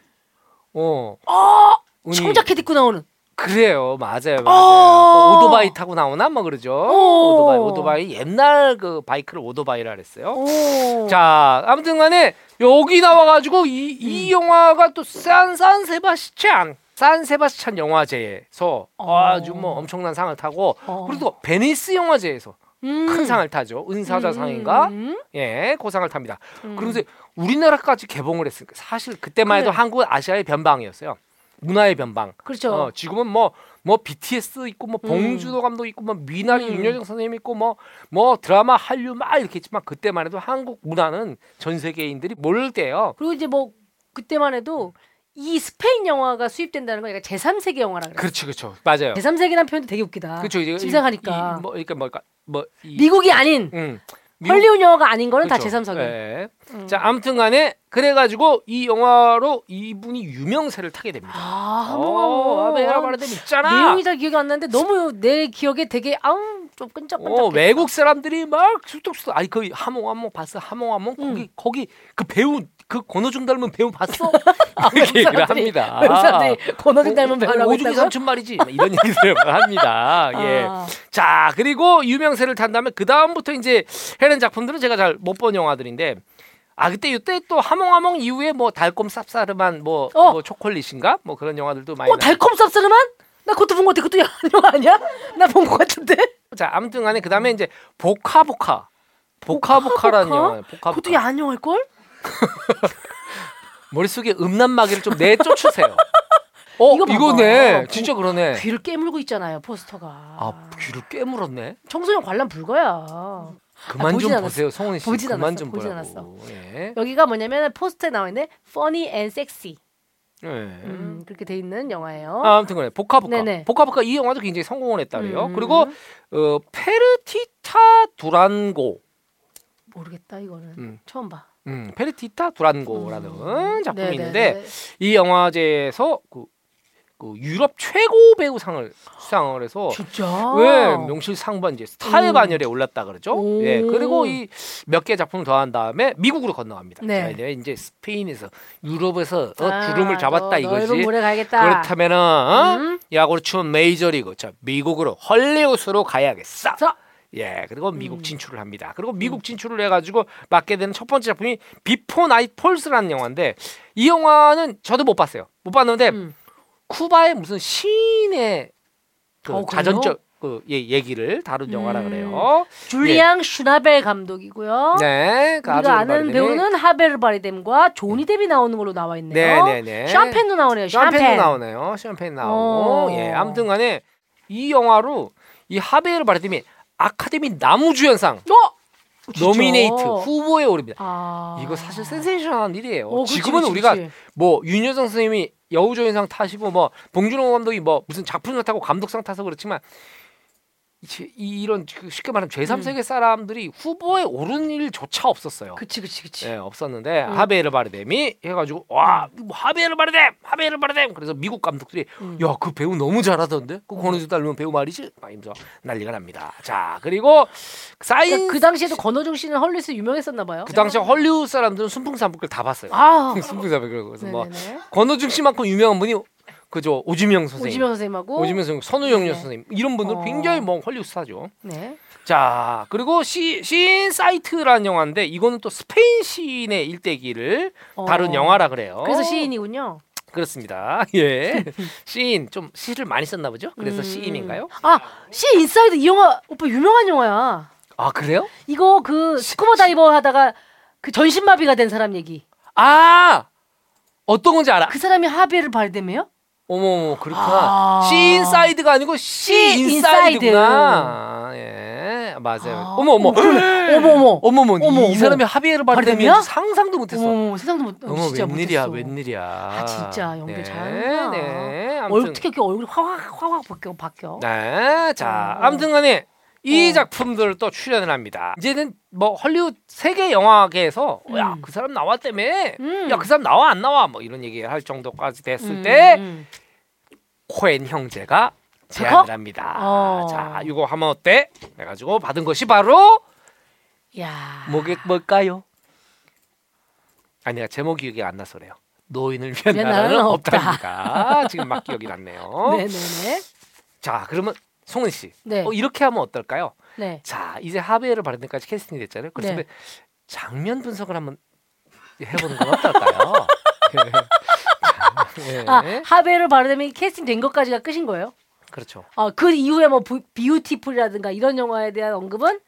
S2: 어
S1: 아, 청자켓 입고 나오는.
S2: 그래요, 맞아요, 맞아요.
S1: 어.
S2: 뭐 오토바이 타고 나오나 뭐 그러죠.
S1: 어.
S2: 오토바이, 오토바이 옛날 그 바이크를 오토바이라 그랬어요.
S1: 오.
S2: 자, 아무튼간에 여기 나와가지고 이, 이 영화가 또 산산 세바스찬, 산 세바스찬 영화제에서
S1: 어.
S2: 아주 뭐 엄청난 상을 타고
S1: 어.
S2: 그리고 또 베니스 영화제에서
S1: 음.
S2: 큰 상을 타죠. 은사자상인가?
S1: 음.
S2: 예, 그 상을 탑니다.
S1: 음.
S2: 그러면서 우리나라까지 개봉을 했으니까 사실 그때만 해도
S1: 그래.
S2: 한국은 아시아의 변방이었어요. 문화의 변방.
S1: 그렇죠.
S2: 어, 지금은 뭐뭐 BTS 있고 뭐 봉준호 감독 있고 뭐 미나리
S1: 음.
S2: 윤여정 선생님 있고 뭐뭐 드라마 한류 막 이렇게 있지만 그때만 해도 한국 문화는 전 세계인들이 모를 때요.
S1: 그리고 이제 뭐 그때만 해도 이 스페인 영화가 수입된다는 건 약간 제3세계 영화라 그래.
S2: 그렇지 그렇죠 맞아요.
S1: 제3세계라는 표현도 되게 웃기다.
S2: 그렇죠 이제 이-
S1: 심상하니까.
S2: 이- 뭐 그러니까 뭐랄까 뭐 이,
S1: 미국이 아닌
S2: 음, 미국-
S1: 헐리우드 영화가 아닌 거는
S2: 그렇죠.
S1: 다 제3세계.
S2: 예.
S1: 음.
S2: 자 아무튼간에 그래가지고 이 영화로 이분이 유명세를 타게 됩니다.
S1: 아,
S2: 어, 아베라 바르뎀 있잖아.
S1: 내용이 잘 기억이 안 나는데 너무 내 기억에 되게 아우 좀 끈적끈적.
S2: 어, 외국 사람들이 막 술떡술떡 아니 그 하몽 하몽 봤어 하몽 하몽
S1: 음.
S2: 거기 거기 그 배우 그 권호중 닮은 배우 봤어 이렇게 얘기를 합니다.
S1: 외국 사람들이 권호중 닮은 배우라고
S2: 오중이? 삼촌 말이지 막 이런 얘기를 합니다. 예.
S1: 아.
S2: 자 그리고 유명세를 탄 다음에 그 다음부터 이제 해낸 작품들은 제가 잘 못 본 영화들인데 아 그때 이때 또 하몽하몽 이후에 뭐 달콤 쌉싸름한 뭐,
S1: 어.
S2: 뭐 초콜릿인가 뭐 그런 영화들도 많이
S1: 어 달콤 쌉싸름한? 나 그것도 본 것 같아. 그것도 영화 아니야? 나 본 것 같은데.
S2: 자 아무튼 간에 그 다음에 이제 보카보카 보카보카라는
S1: 보카보카?
S2: 영화 보카보카
S1: 그것도 야한 영화일 걸?
S2: 머릿속에 음란마귀를 좀 내쫓으세요. 어
S1: 이거 봐봐.
S2: 이거네
S1: 보-
S2: 진짜 그러네.
S1: 귀를 깨물고 있잖아요 포스터가.
S2: 아 귀를 깨물었네.
S1: 청소년 관람 불가야.
S2: 그만
S1: 보진
S2: 좀
S1: 않았어.
S2: 보세요, 성훈이 씨.
S1: 보진
S2: 그만
S1: 않았어,
S2: 좀
S1: 보진
S2: 보라고. 예.
S1: 여기가 뭐냐면 포스터에 나와 있는 funny and sexy.
S2: 예.
S1: 음, 그렇게 돼 있는 영화예요.
S2: 아, 아무튼 그래 보카보카.
S1: 네네.
S2: 보카보카 이 영화도 굉장히 성공을 했다 그래요.
S1: 음.
S2: 그리고 어 페르티타 두란고.
S1: 모르겠다 이거는
S2: 음.
S1: 처음 봐.
S2: 음, 페르티타 두란고라는
S1: 음.
S2: 작품이
S1: 네네네.
S2: 있는데 이 영화제에서 그, 그 유럽 최고 배우상을 수상을 해서
S1: 진짜.
S2: 왜 명실상부한 이제 스타의
S1: 음.
S2: 반열에 올랐다 그러죠.
S1: 오.
S2: 예. 그리고 이 몇 개 작품을 더한 다음에 미국으로 건너갑니다.
S1: 네.
S2: 자, 이제 스페인에서 유럽에서 어,
S1: 아,
S2: 주름을 잡았다
S1: 너-
S2: 이거지. 그렇다면은 어?
S1: 음.
S2: 야구를 치면 메이저리그, 자 미국으로 헐리우드로 가야겠어.
S1: 자,
S2: 예, 그리고 미국
S1: 음.
S2: 진출을 합니다. 그리고 미국 진출을 해가지고 맡게 되는 첫 번째 작품이 Before Night Falls라는 영화인데 이 영화는 저도 못 봤어요. 못 봤는데
S1: 음.
S2: 쿠바의 무슨 시인의 그
S1: 어?
S2: 자전적 그 예, 얘기를 다룬 영화라
S1: 음.
S2: 그래요.
S1: 줄리앙 슈나벨 감독이고요.
S2: 네, 그
S1: 우리가 아는
S2: 오랜만에
S1: 배우는 하베르 바리뎀과 조니 데비 나오는 걸로 나와 있네요.
S2: 네, 네, 네.
S1: 샴페인도 나오네요.
S2: 샴페인. 나오네요. 샴페인 나오고
S1: 어.
S2: 예, 아무튼간에 이 영화로 이 하베르 바르뎀이 아카데미 나무주연상
S1: 어?
S2: 노미네이트 후보에 오릅니다.
S1: 아.
S2: 이거 사실 센세이션한 일이에요.
S1: 어, 그치,
S2: 지금은
S1: 그치,
S2: 우리가
S1: 그치.
S2: 뭐 윤여정 선생님이 여우조연상 타시고 뭐 봉준호 감독이 뭐 무슨 작품상 타고 감독상 타서 그렇지만 이- 이- 이런 그 쉽게 말하면 제3세계 사람들이 후보에 오른 일조차 없었어요.
S1: 그치 그치 그치.
S2: 예, 없었는데
S1: 음.
S2: 하베르 바르뎀이 해가지고 와 뭐 하베르 바르뎀 하베르 바르뎀 그래서 미국 감독들이
S1: 음.
S2: 야그 배우 너무 잘하던데 그 권호주 닮은 배우 말이지 막 이러면서 난리가 납니다. 자 그리고 사인
S1: 그러니까 그 당시에도 권오중 씨는 헐리우드 유명했었나 봐요.
S2: 그 당시 헐리우드 사람들은 순풍산부인과를 다 봤어요.
S1: 아.
S2: 순풍산부인과 그래서 뭐
S1: 네네네.
S2: 권오중 씨만큼 유명한 분이 그죠 오지명 선생님,
S1: 오지명 선생님하고
S2: 오지명 선생님, 선우용여
S1: 네.
S2: 선생님 이런 분들
S1: 어.
S2: 굉장히 뭐 헐리우드 스타죠.
S1: 네.
S2: 자 그리고 Sea, Sea Inside라는 영화인데 이거는 또 스페인 시인의 일대기를
S1: 어.
S2: 다룬 영화라 그래요.
S1: 그래서 시인이군요.
S2: 그렇습니다. 예, 시인 좀 시를 많이 썼나 보죠. 그래서
S1: 음.
S2: 시인인가요?
S1: 아, 시 인사이드 이 영화 오빠 유명한 영화야.
S2: 아 그래요?
S1: 이거 그 스쿠버 다이버 하다가 그 전신마비가 된 사람 얘기.
S2: 아 어떤 건지 알아.
S1: 그 사람이 하비에르 바르뎀이에요?
S2: 어머머 그렇구나.
S1: 아.
S2: 시 인사이드가 아니고
S1: 시시
S2: 인사이드구나. 예 맞아요.
S1: 아,
S2: 어머 어머
S1: 어머 어머.
S2: 어머머
S1: 어머,
S2: 이,
S1: 어머.
S2: 사람이
S1: 바르뎀이야?
S2: 바르뎀이 상상도 못 했어.
S1: 어머 상상도 못
S2: 어머
S1: 진짜
S2: 웬일이야
S1: 못했어.
S2: 웬일이야.
S1: 아, 진짜 연기
S2: 네,
S1: 잘하는구나.
S2: 네. 아무튼
S1: 특히 이렇게 얼굴이 확확 확확 바뀌어 바뀌어.
S2: 네. 자
S1: 어.
S2: 아무튼 간에 이
S1: 어.
S2: 작품들 또 출연을 합니다. 이제는 뭐 헐리우드 세계 영화계에서
S1: 음.
S2: 야그 사람 나왔다며.
S1: 음.
S2: 야그 사람 나와 안 나와 뭐 이런 얘기 할 정도까지 됐을
S1: 음,
S2: 때
S1: 음.
S2: 코엔 형제가? 제안을 합니다.
S1: 어.
S2: 자, 이거 하면 어때? 해가지고 받은 것이 바로
S1: 야.
S2: 뭐게 뭘까요? 아니야 제목 기억이 안 나서 그래요. 노인을 위한 나라는
S1: 나라는 없다.
S2: 없답니다. 지금 막 기억이 났네요.
S1: 네네네.
S2: 자, 그러면 송은 씨,
S1: 네.
S2: 어, 이렇게 하면 어떨까요?
S1: 네.
S2: 자, 이제 하베를 바른 데까지 캐스팅이 됐잖아요. 그래서
S1: 네.
S2: 장면 분석을 한번 해보는 건 어떨까요? 예.
S1: 아 하베르 바르뎀이 캐스팅 된 것까지가 끝인 거예요?
S2: 그렇죠.
S1: 아그 이후에 뭐 부- 비유티풀이라든가 이런 영화에 대한 언급은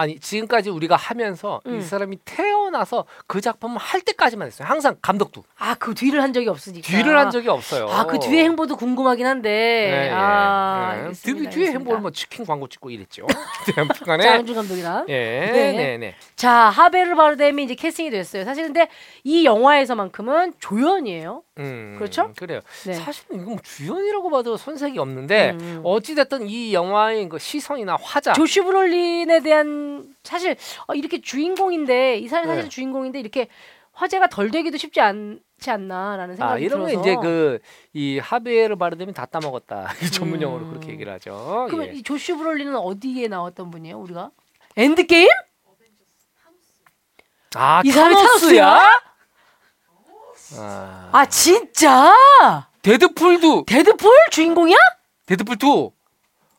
S2: 아니 지금까지 우리가 하면서
S1: 음.
S2: 이 사람이 태어나서 그 작품을 할 때까지만 했어요. 항상 감독도
S1: 아 그 뒤를 한 적이 없으니까.
S2: 뒤를 한 적이 없어요.
S1: 아 그 뒤의 행보도 궁금하긴 한데.
S2: 네, 예,
S1: 아
S2: 예.
S1: 알겠습니다,
S2: 뒤, 뒤에
S1: 알겠습니다.
S2: 행보를 뭐 치킨 광고 찍고 이랬죠. 아무튼간에
S1: 장준 감독이랑.
S2: 예,
S1: 네.
S2: 네, 네.
S1: 자 하베르 바르뎀이 이제 캐스팅이 됐어요. 사실 근데 이 영화에서만큼은 조연이에요.
S2: 음,
S1: 그렇죠?
S2: 그래요.
S1: 네.
S2: 사실은 이건 뭐 주연이라고 봐도 손색이 없는데
S1: 음.
S2: 어찌 됐든 이 영화의 그 시선이나 화자
S1: 조시 브롤린에 대한 사실 어, 이렇게 주인공인데 이 사람이 사실
S2: 네.
S1: 주인공인데 이렇게 화제가 덜 되기도 쉽지 않지 않나라는
S2: 아
S1: 생각이
S2: 이런 거
S1: 들어서.
S2: 이제 그 이 하비에르 바르뎀이 다 따먹었다 전문 용어로
S1: 음.
S2: 그렇게 얘기를 하죠.
S1: 그러면
S2: 예.
S1: 이 조시 브롤린은 어디에 나왔던 분이에요, 우리가? 엔드 게임? 아이 사람이
S2: 타노스야? 아,
S1: 아 진짜?
S2: 데드풀도
S1: 데드풀 주인공이야?
S2: 데드풀 2.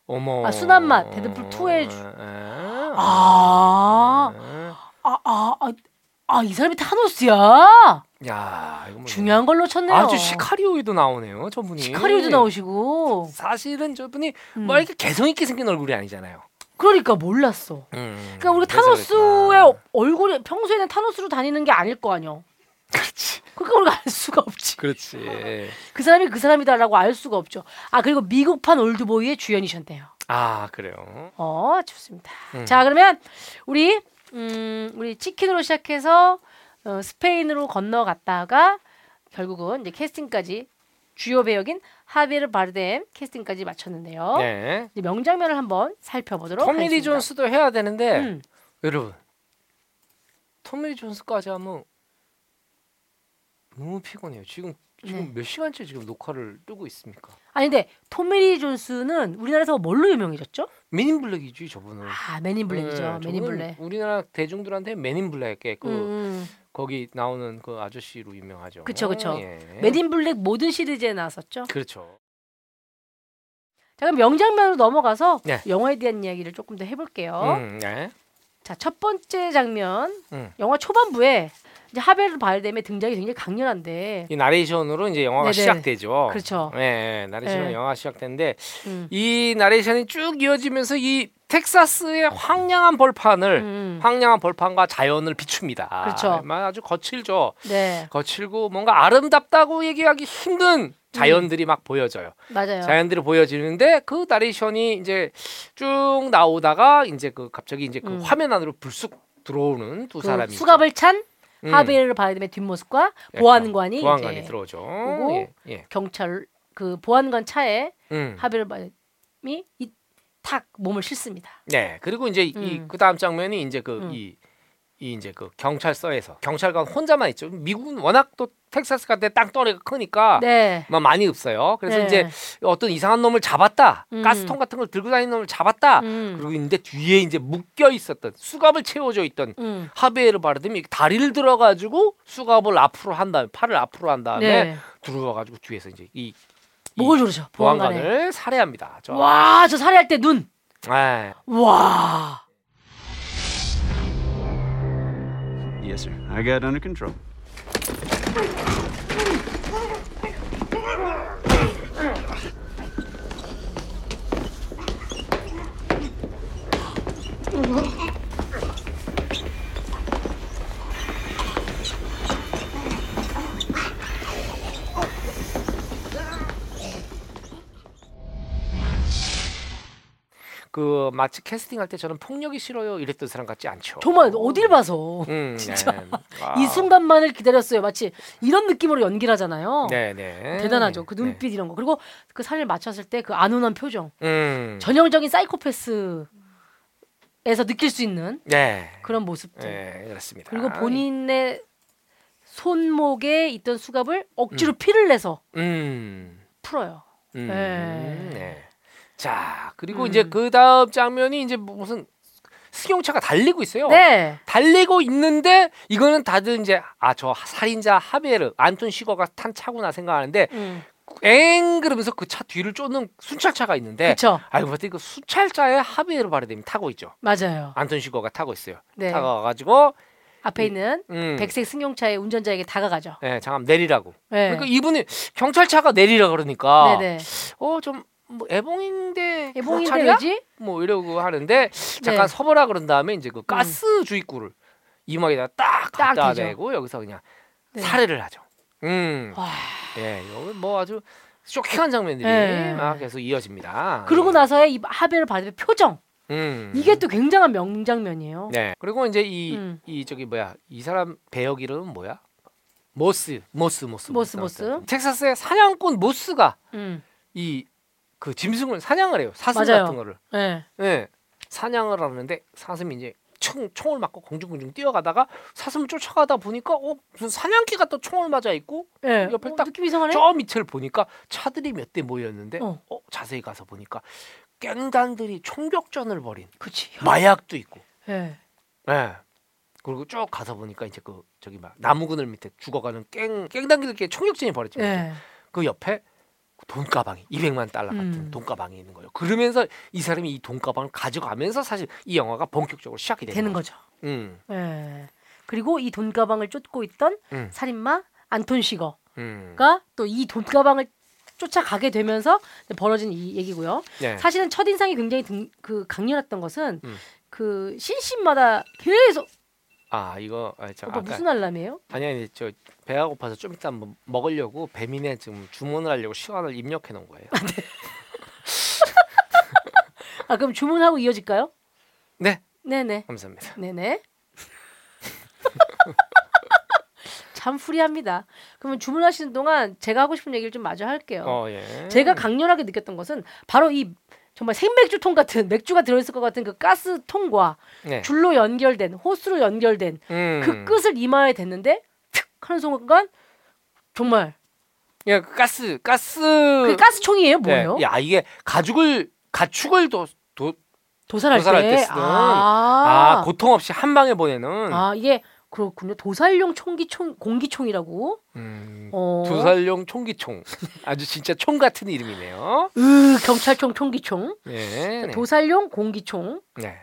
S2: 어머.
S1: 아, 순한 맛. 데드풀 2의 주-
S2: 아.
S1: 아,
S2: 아.
S1: 아, 아, 아, 아, 이 사람이 타노스야.
S2: 야, 이거 뭐
S1: 중요한 걸로 쳤네요.
S2: 아주 시카리오에도 나오네요, 저분이.
S1: 시카리오도 나오시고.
S2: 사실은 저분이
S1: 음.
S2: 뭐 이렇게 개성 있게 생긴 얼굴이 아니잖아요.
S1: 그러니까 몰랐어.
S2: 음,
S1: 그러니까
S2: 그래서
S1: 타노스의
S2: 그랬구나.
S1: 얼굴이 평소에는 타노스로 다니는 게 아닐 거 아니야.
S2: 그렇지.
S1: 그러니까 우리가 알 수가 없지.
S2: 그렇지.
S1: 그 사람이 그 사람이다라고 알 수가 없죠. 아 그리고 미국판 올드보이의 주연이셨대요.
S2: 아, 그래요.
S1: 어 좋습니다.
S2: 음.
S1: 자 그러면 우리 음 우리 치킨으로 시작해서 어, 스페인으로 건너갔다가 결국은 이제 캐스팅까지 주요 배역인 하비르 바르뎀 캐스팅까지 마쳤는데요.
S2: 네.
S1: 이제 명장면을 한번 살펴보도록 하겠습니다.
S2: 존스도 해야 되는데
S1: 음.
S2: 여러분 리 존스까지 하면 너무 피곤해요. 지금 지금
S1: 네.
S2: 몇 시간째 지금 녹화를 뜨고 있습니까?
S1: 아니 근데 토미 리 존스는 우리나라에서 뭘로 유명해졌죠?
S2: 맨인 블랙이지 저분은.
S1: 아 맨인 블랙이죠.
S2: 네,
S1: 맨인 블랙.
S2: 우리나라 대중들한테 맨인 블랙의 그
S1: 음,
S2: 거기 나오는 그 아저씨로 유명하죠.
S1: 그쵸, 그쵸.
S2: 예.
S1: 맨인 블랙 모든 시리즈에 나왔었죠.
S2: 그렇죠.
S1: 자 그럼 명장면으로 넘어가서
S2: 네.
S1: 영화에 대한 이야기를 조금 더 해볼게요.
S2: 음, 네.
S1: 자첫 번째 장면
S2: 음.
S1: 영화 초반부에 이제 하베르 바르뎀의 등장이 굉장히 강렬한데
S2: 이 나레이션으로 이제 영화가
S1: 네네.
S2: 시작되죠.
S1: 그렇죠.
S2: 네, 나레이션으로
S1: 네.
S2: 영화가 시작되는데
S1: 음,
S2: 이 나레이션이 쭉 이어지면서 이 텍사스의 황량한 벌판을
S1: 음,
S2: 황량한 벌판과 자연을 비춥니다.
S1: 그렇죠.
S2: 막 아주 거칠죠.
S1: 네
S2: 거칠고 뭔가 아름답다고 얘기하기 힘든 자연들이 막 보여져요.
S1: 맞아요.
S2: 자연들이 보여지는데 그 나레이션이 이제 쭉 나오다가 이제 그 갑자기 이제 그
S1: 음.
S2: 화면 안으로 불쑥 들어오는 두
S1: 그
S2: 사람이
S1: 수갑을 찬
S2: 음.
S1: 하베르 바르뎀의 뒷모습과
S2: 예,
S1: 보안관이
S2: 보안관이
S1: 이제
S2: 들어오죠.
S1: 오고
S2: 예, 예.
S1: 경찰 그 보안관 차에
S2: 음.
S1: 하베르 바르뎀이 이탁 몸을 싣습니다.
S2: 네. 그리고 이제
S1: 음.
S2: 이그 다음 장면이 이제 그
S1: 음.
S2: 이 이 이제 그 경찰서에서 경찰관 혼자만 있죠. 미국은 워낙 또 텍사스 같은 데 땅덩어리가 크니까
S1: 네.
S2: 뭐 많이 없어요. 그래서
S1: 네.
S2: 이제 어떤 이상한 놈을 잡았다.
S1: 음.
S2: 가스통 같은 걸 들고 다니는 놈을 잡았다.
S1: 음.
S2: 그리고 있는데 뒤에 이제 묶여 있었던 수갑을 채워져 있던
S1: 음.
S2: 하베르 바르뎀이 다리를 들어가지고 수갑을 앞으로 한 다음에 팔을 앞으로 한 다음에
S1: 네.
S2: 들어와가지고 뒤에서 이제
S1: 이뭘 조르죠? 보안관에.
S2: 보안관을 살해합니다. 저,
S1: 와, 저 살해할 때 눈.
S2: 네.
S1: 와.
S3: Yes, sir. I got it under control. Uh-huh.
S2: 그 마치 캐스팅할 때 저는 폭력이 싫어요 이랬던 사람 같지 않죠.
S1: 정말 어딜 봐서
S2: 음,
S1: 진짜.
S2: 네. 아.
S1: 이 순간만을 기다렸어요. 마치 이런 느낌으로 연기를 하잖아요.
S2: 네, 네.
S1: 대단하죠. 그
S2: 네.
S1: 눈빛 이런 거. 그리고 그 살을 맞췄을 때 그 안온한 표정.
S2: 음.
S1: 전형적인 사이코패스 에서 느낄 수 있는
S2: 네.
S1: 그런 모습들.
S2: 네, 그렇습니다.
S1: 그리고 본인의 손목에 있던 수갑을 억지로 피를 내서
S2: 음.
S1: 풀어요.
S2: 음.
S1: 네.
S2: 네. 자, 그리고
S1: 음.
S2: 이제 그 다음 장면이 이제 뭐 무슨 승용차가 달리고 있어요.
S1: 네.
S2: 달리고 있는데 이거는 다들 이제 아 저 살인자 하베르 안톤 시거가 탄 차구나 생각하는데
S1: 음.
S2: 엥 그러면서 그 차 뒤를 쫓는 순찰차가 있는데
S1: 그렇죠.
S2: 아이고 봤더니 그 순찰차에 하베르 바르뎀이 타고 있죠.
S1: 맞아요.
S2: 안톤 시거가 타고 있어요.
S1: 네.
S2: 타고 와가지고
S1: 앞에 있는
S2: 음,
S1: 백색 승용차의 운전자에게 다가가죠.
S2: 네, 잠깐 내리라고.
S1: 네.
S2: 그러니까 이분이 경찰차가 내리라 그러니까
S1: 네네.
S2: 어좀 뭐 애봉인데?
S1: 왜지?
S2: 뭐 이러고 하는데 잠깐
S1: 네.
S2: 서보라 그런 다음에 이제 그 가스 주입구를 이마에다 딱
S1: 딱
S2: 갖다
S1: 대죠.
S2: 대고 여기서 그냥
S1: 네.
S2: 살해를 하죠. 음,
S1: 와.
S2: 예, 이거 뭐 아주 쇼킹한 장면들이
S1: 네.
S2: 막 계속 이어집니다.
S1: 그러고
S2: 예.
S1: 나서의 이 하베르 바르의 표정.
S2: 음.
S1: 이게 또 굉장한 명장면이에요.
S2: 네. 그리고 이제 이이
S1: 음.
S2: 저기 뭐야 이 사람 배역 이름은 뭐야? 모스, 모스, 모스,
S1: 모스, 모스.
S2: 텍사스의 사냥꾼 모스가
S1: 음.
S2: 이 그 짐승을 사냥을 해요. 사슴
S1: 맞아요.
S2: 같은 거를.
S1: 네.
S2: 예. 사냥을 하는데 사슴이 이제 총, 총을 맞고 공중공중 뛰어가다가 사슴을 쫓아가다 보니까 어 무슨 사냥개가 또 총을 맞아 있고
S1: 네.
S2: 옆에
S1: 어,
S2: 딱
S1: 느낌 이상하네.
S2: 저 밑을 보니까 차들이 몇 대 모였는데
S1: 어.
S2: 어. 자세히 가서 보니까 깽단들이 총격전을 벌인
S1: 그치.
S2: 마약도 있고
S1: 네.
S2: 예. 그리고 쭉 가서 보니까 이제 그 저기 막 나무 그늘 밑에 죽어가는 깽 깽단들끼리 총격전이 벌어지죠.
S1: 네.
S2: 그 옆에 돈가방이 200만 달러 같은
S1: 음.
S2: 돈가방이 있는 거예요. 그러면서 이 사람이 이 돈가방을 가져가면서 사실 이 영화가 본격적으로 시작이 되는,
S1: 되는
S2: 거죠.
S1: 거죠.
S2: 음,
S1: 네. 그리고 이 돈가방을 쫓고 있던
S2: 음.
S1: 살인마 안톤 시거가
S2: 음.
S1: 또이 돈가방을 쫓아가게 되면서 벌어진 이 얘기고요.
S2: 네.
S1: 사실은 첫 인상이 굉장히 등, 그 강렬했던 것은
S2: 음.
S1: 그 신신마다 계속
S2: 아 이거 아, 저
S1: 오빠
S2: 아까
S1: 무슨 알람이에요?
S2: 아니 아니 저 배가 고파서 좀 이따 한번 먹으려고 배민에 지금 주문을 하려고 시간을 입력해 놓은 거예요.
S1: 아 그럼 주문하고 이어질까요?
S2: 네,
S1: 네네
S2: 감사합니다.
S1: 네네. 참 프리합니다. 그러면 주문하시는 동안 제가 하고 싶은 얘기를 좀 마저 할게요.
S2: 어 예.
S1: 제가 강렬하게 느꼈던 것은 바로 이 정말 생맥주통 같은 맥주가 들어있을 것 같은 그 가스통과
S2: 네.
S1: 줄로 연결된 호스로 연결된
S2: 음.
S1: 그 끝을 이마에 댔는데 툭 하는 순간 정말
S2: 예, 그 가스 가스.
S1: 그 가스총이에요 뭐예요?
S2: 네. 야 이게 가죽을 가축을 도, 도,
S1: 도살할,
S2: 도살할
S1: 때,
S2: 때 쓰는
S1: 아,
S2: 아 고통 없이 한 방에 보내는
S1: 아 이게 그렇군요 도살용 총기 총 공기총이라고
S2: 음,
S1: 어.
S2: 도살용 총기총 아주 진짜 총 같은 이름이네요.
S1: 으, 경찰총 총기총
S2: 네, 네.
S1: 도살용 공기총
S2: 네.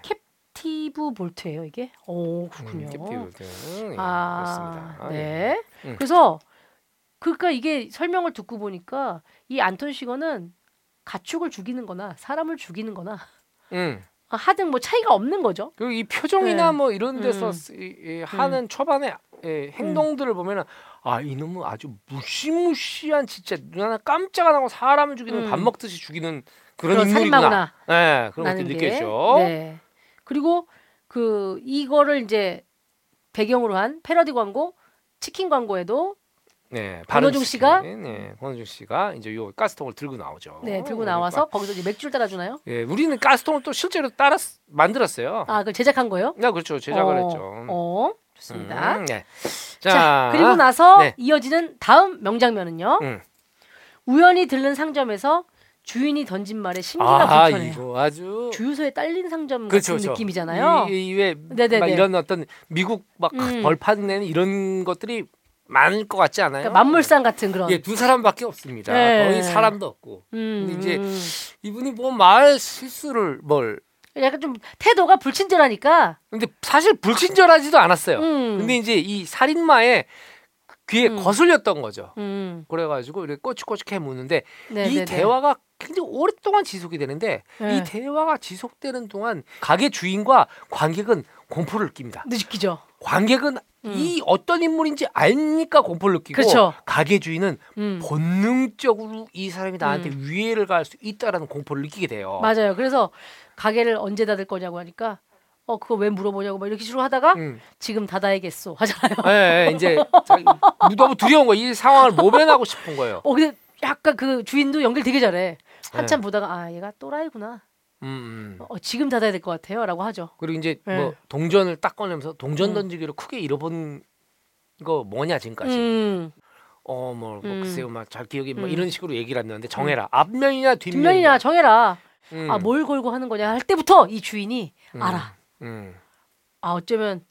S1: captive bolt예요 이게 오 그렇군요
S2: 음, captived. 네,
S1: 아,
S2: 그렇습니다. 아, 예.
S1: 네.
S2: 음.
S1: 그래서 그러니까 이게 설명을 듣고 보니까 이 안톤 시거는 가축을 죽이는거나 사람을 죽이는거나
S2: 음.
S1: 하든 뭐 차이가 없는 거죠.
S2: 그리고 이 표정이나
S1: 네.
S2: 뭐 이런 데서
S1: 음.
S2: 쓰- 이, 이 하는 초반에 예, 행동들을 보면은 아 이놈은 아주 무시무시한 진짜 눈 하나 깜짝 안 하고 사람을 죽이는
S1: 음.
S2: 밥 먹듯이 죽이는 그런, 인물이구나.
S1: 살인마구나.
S2: 네, 그런
S1: 게.
S2: 느껴져.
S1: 네. 그리고 그 이거를 이제 배경으로 한 패러디 광고 치킨 광고에도
S2: 네,
S1: 권호중 씨가?
S2: 네, 권호중 씨가 이제 요 가스통을 들고 나오죠.
S1: 네 들고
S2: 그러니까,
S1: 나와서 거기서 이제 맥주를 따라주나요?
S2: 예, 우리는 가스통을 또 실제로 따라 쓰- 만들었어요.
S1: 아, 그걸 제작한 거예요?
S2: 네, 그렇죠. 제작을
S1: 어,
S2: 했죠.
S1: 어, 좋습니다.
S2: 음, 네.
S1: 자,
S2: 자,
S1: 그리고 나서
S2: 네.
S1: 이어지는 다음 명장면은요.
S2: 음.
S1: 우연히 들른 상점에서 주인이 던진 말에 심기가
S2: 아,
S1: 불편해요.
S2: 이거 아주
S1: 주유소에 딸린 상점
S2: 그렇죠,
S1: 같은
S2: 그렇죠.
S1: 느낌이잖아요.
S2: 이, 이, 왜
S1: 네네네.
S2: 막 이런 어떤 미국 막
S1: 음.
S2: 벌판 내는 이런 것들이 많을 것 같지 않아요?
S1: 그러니까 만물상 같은 그런.
S2: 예, 두 사람밖에 없습니다.
S1: 네.
S2: 거의 사람도 없고.
S1: 음,
S2: 근데 이제
S1: 음.
S2: 이분이 뭐 말 실수를 뭘
S1: 약간 좀 태도가 불친절하니까.
S2: 근데 사실 불친절하지도 않았어요.
S1: 음.
S2: 근데 이제 이 살인마의 귀에
S1: 음.
S2: 거슬렸던 거죠.
S1: 음.
S2: 그래가지고 이렇게 꼬치꼬치 해 묻는데
S1: 네,
S2: 이
S1: 네, 네.
S2: 대화가 굉장히 오랫동안 지속이 되는데
S1: 네.
S2: 이 대화가 지속되는 동안 가게 주인과 관객은 공포를 느낍니다.
S1: 느끼죠.
S2: 관객은
S1: 음.
S2: 이 어떤 인물인지 알니까 공포를 느끼고
S1: 그쵸.
S2: 가게 주인은
S1: 음.
S2: 본능적으로 이 사람이 나한테 위해를 가할 수 있다라는 공포를 느끼게 돼요.
S1: 맞아요. 그래서 가게를 언제 닫을 거냐고 하니까 어 그거 왜 물어보냐고 막 이렇게 식으로 하다가
S2: 음.
S1: 지금 닫아야겠어 하잖아요.
S2: 예, 예, 이제 너무 두려운 거야. 이 상황을 모면하고 싶은 거예요.
S1: 어 근데 약간 그 주인도 연기를 되게 잘해. 한참
S2: 네.
S1: 보다가 아 얘가 또라이구나.
S2: 음, 음.
S1: 어 지금 닫아야 될 것 같아요라고 하죠.
S2: 그리고 이제
S1: 네.
S2: 뭐 동전을 딱 꺼내면서 동전
S1: 음.
S2: 던지기로 크게 잃어본 거 뭐냐 지금까지.
S1: 음.
S2: 어, 뭐, 뭐
S1: 음.
S2: 글쎄요, 막 잘 기억이 뭐
S1: 음.
S2: 이런 식으로 얘기를 했는데 정해라. 앞면이냐 뒷면이냐.
S1: 뒷면이나 정해라.
S2: 음.
S1: 아뭘 걸고 하는 거냐 할 때부터 이 주인이
S2: 음.
S1: 알아.
S2: 음.
S1: 아 어쩌면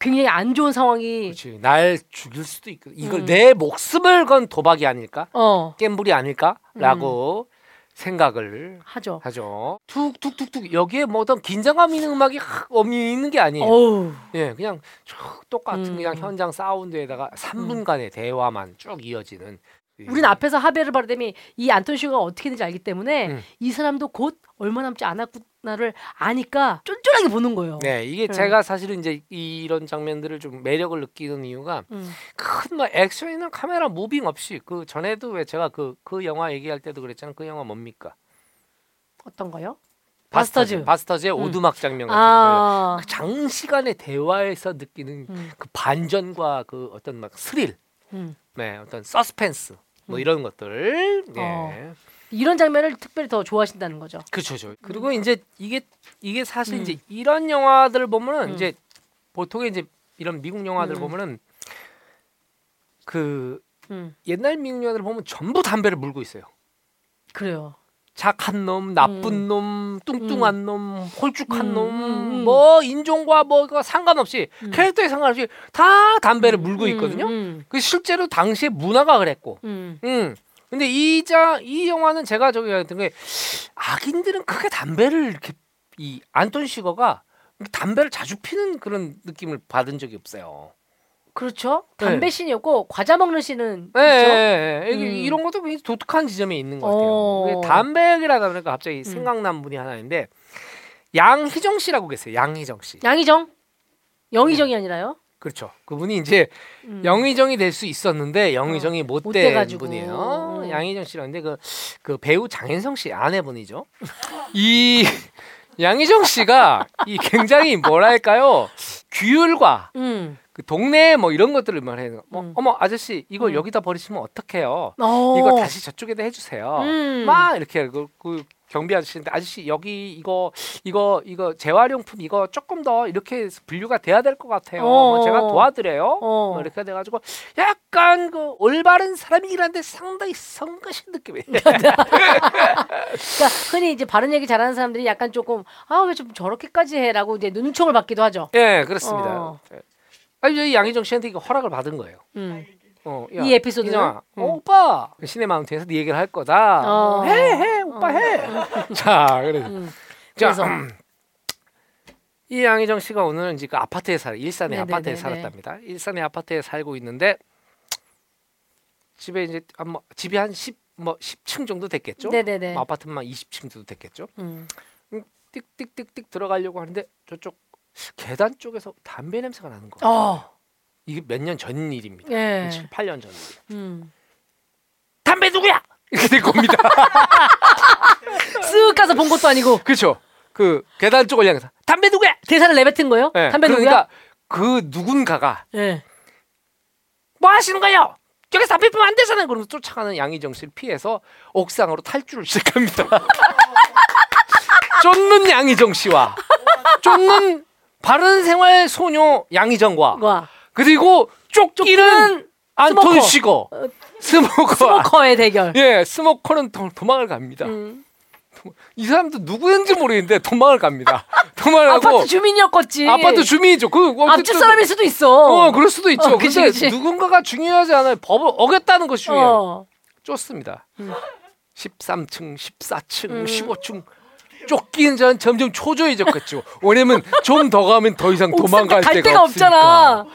S1: 굉장히 안 좋은 상황이
S2: 그렇지. 날 죽일 수도 있고 이걸
S1: 음.
S2: 내 목숨을 건 도박이 아닐까?
S1: 어
S2: 갬블이 아닐까라고 생각을
S1: 하죠.
S2: 하죠. 툭툭툭툭 여기에 뭐 어떤 긴장감 있는 음악이 확 엄이 있는 게 아니에요.
S1: 어우.
S2: 예, 그냥 쭉 똑같은
S1: 음.
S2: 그냥 현장 사운드에다가 3분간의 대화만 쭉 이어지는.
S1: 우린 앞에서 하베를 바르데미 이 안톤시오가 어떻게 되는지 알기 때문에
S2: 음.
S1: 이 사람도 곧 얼마 남지 않았구 나를 아니까 쫀쫀하게 보는 거예요.
S2: 네, 이게
S1: 음.
S2: 제가 사실은 이제 이런 장면들을 좀 매력을 느끼는 이유가
S1: 음.
S2: 큰뭐 액션이나 카메라 무빙 없이 그 전에도 왜 제가 그그 영화 얘기할 때도 그랬잖아요. 그 영화 뭡니까?
S1: 어떤 거요? 바스터즈.
S2: 바스터즈의
S1: 음.
S2: 오두막 장면 같은 거.
S1: 아.
S2: 그 장시간의 대화에서 느끼는
S1: 음.
S2: 그 반전과 그 어떤 막 스릴,
S1: 음.
S2: 네, 어떤 서스펜스 뭐
S1: 음.
S2: 이런 것들. 네.
S1: 어. 이런 장면을 특별히 더 좋아하신다는 거죠.
S2: 그렇죠. 죠 그리고 이제 이게 이게 사실
S1: 음.
S2: 이제 이런 영화들을 보면은
S1: 음.
S2: 이제 보통 이제 이런 미국 영화들
S1: 음.
S2: 보면은 그
S1: 음.
S2: 옛날 미국 영화들 보면 전부 담배를 물고 있어요.
S1: 그래요.
S2: 착한 놈, 나쁜
S1: 음.
S2: 놈, 뚱뚱한 놈, 홀쭉한
S1: 음,
S2: 놈. 뭐 인종과 뭐가 상관없이
S1: 음.
S2: 캐릭터에 상관없이 다 담배를 물고 있거든요.
S1: 음.
S2: 그 실제로 당시에 문화가 그랬고.
S1: 음.
S2: 음. 근데 이자 이 영화는 제가 저기 했던 게 악인들은 크게 담배를 이렇게 이 안톤 시거가 담배를 자주 피는 그런 느낌을 받은 적이 없어요.
S1: 그렇죠.
S2: 네.
S1: 담배 씬이 없고 과자 먹는 씬은
S2: 예,
S1: 있죠.
S2: 예, 예. 이게
S1: 음.
S2: 이런 것도 굉장히 독특한 지점이 있는 것
S1: 어.
S2: 같아요. 담배 얘기라다 보니까 갑자기
S1: 음.
S2: 생각난 분이 하나 있는데 양희정 씨라고 계세요. 양희정 씨.
S1: 양희정? 영희정이 아니라요?
S2: 그렇죠. 그분이 이제
S1: 음.
S2: 영희정이 될 수 있었는데 영희정이
S1: 못
S2: 못된
S1: 돼가지고.
S2: 분이에요.
S1: 음.
S2: 양희정 씨라는데 그, 그 배우 장현성 씨 아내분이죠. 이 양희정 씨가 이 굉장히 뭐랄까요 규율과
S1: 음.
S2: 그 동네 뭐 이런 것들을 말해요. 뭐,
S1: 음.
S2: 어머 아저씨 이거
S1: 음.
S2: 여기다 버리시면 어떡해요?
S1: 어.
S2: 이거 다시 저쪽에다 해주세요.
S1: 음.
S2: 막 이렇게 그, 그 경비 아저씨인데 아저씨 여기 이거 이거 이거 재활용품 이거 조금 더 이렇게 분류가 돼야 될 것 같아요.
S1: 어.
S2: 뭐 제가 도와드려요.
S1: 어.
S2: 뭐 이렇게 돼가지고 약간 그 올바른 사람이긴 한데 상당히 성가신 느낌이에요.
S1: 그러니까 흔히 이제 바른 얘기 잘하는 사람들이 약간 조금 아 왜 좀 저렇게까지 해라고 이제 눈총을 받기도 하죠.
S2: 예, 그렇습니다.
S1: 어.
S2: 예. 아니 저희 양희정 씨한테 이거 허락을 받은 거예요.
S1: 음.
S2: 어,
S1: 이 에피소드는?
S2: 이정아,
S1: 음.
S2: 어, 오빠 그 시내 마운틴에서 네 얘기를 할 거다.
S1: 어.
S2: 해, 해, 오빠 해. 자, 그래.
S1: 음.
S2: 자,
S1: 그래서
S2: 이 양희정 씨가 오늘 이제 그 아파트에 살 일산의
S1: 네네네네.
S2: 아파트에 살았답니다. 일산의 아파트에 살고 있는데 집에 이제 한 뭐 집이 한 10, 뭐 10층 정도 됐겠죠?
S1: 네네네.
S2: 뭐 아파트만 20층 정도 됐겠죠?
S1: 음.
S2: 띡띡띡띡 들어가려고 하는데 저쪽 계단 쪽에서 담배 냄새가 나는 거예요.
S1: 어.
S2: 이게 몇 년 전 일입니다.
S1: 예.
S2: 7, 8년 전 일.
S1: 음.
S2: 담배 누구야? 이렇게 될 겁니다.
S1: 쓱 가서 본 것도 아니고
S2: 그렇죠. 그 계단 쪽을 향해서 담배 누구야?
S1: 대사를 내뱉은 거예요?
S2: 예,
S1: 담배 누구야?
S2: 그러니까 그 누군가가
S1: 예.
S2: 뭐 하시는 거예요? 여기서 담배 피면 안 되잖아요. 그러면서 쫓아가는 양희정 씨를 피해서 옥상으로 탈출을 시작합니다. 쫓는 양희정 씨와 쫓는 바른 생활 소녀 양희정과
S1: 와.
S2: 그리고 쫓기는 안톤. 시거
S1: 어, smoker smoker의 대결.
S2: 예 smoker는 도, 도망을 갑니다.
S1: 음.
S2: 이 사람도 누구인지 모르겠는데 도망을 갑니다. 도망을 하고
S1: 아파트 주민이었겠지.
S2: 아파트 주민이죠. 그
S1: 앞집 사람일 수도 있어.
S2: 어, 그럴 수도 있죠.
S1: 어, 그치,
S2: 근데
S1: 그치.
S2: 누군가가 중요하지 않아요. 법을 어겼다는 것이 중요해요.
S1: 어.
S2: 쫓습니다.
S1: 음.
S2: 13층, 14층,
S1: 음.
S2: 15층 쫓기는 자는 점점 초조해졌겠죠. 왜냐면 좀 더 가면 더 이상 도망갈
S1: 갈
S2: 데가,
S1: 데가. 없잖아.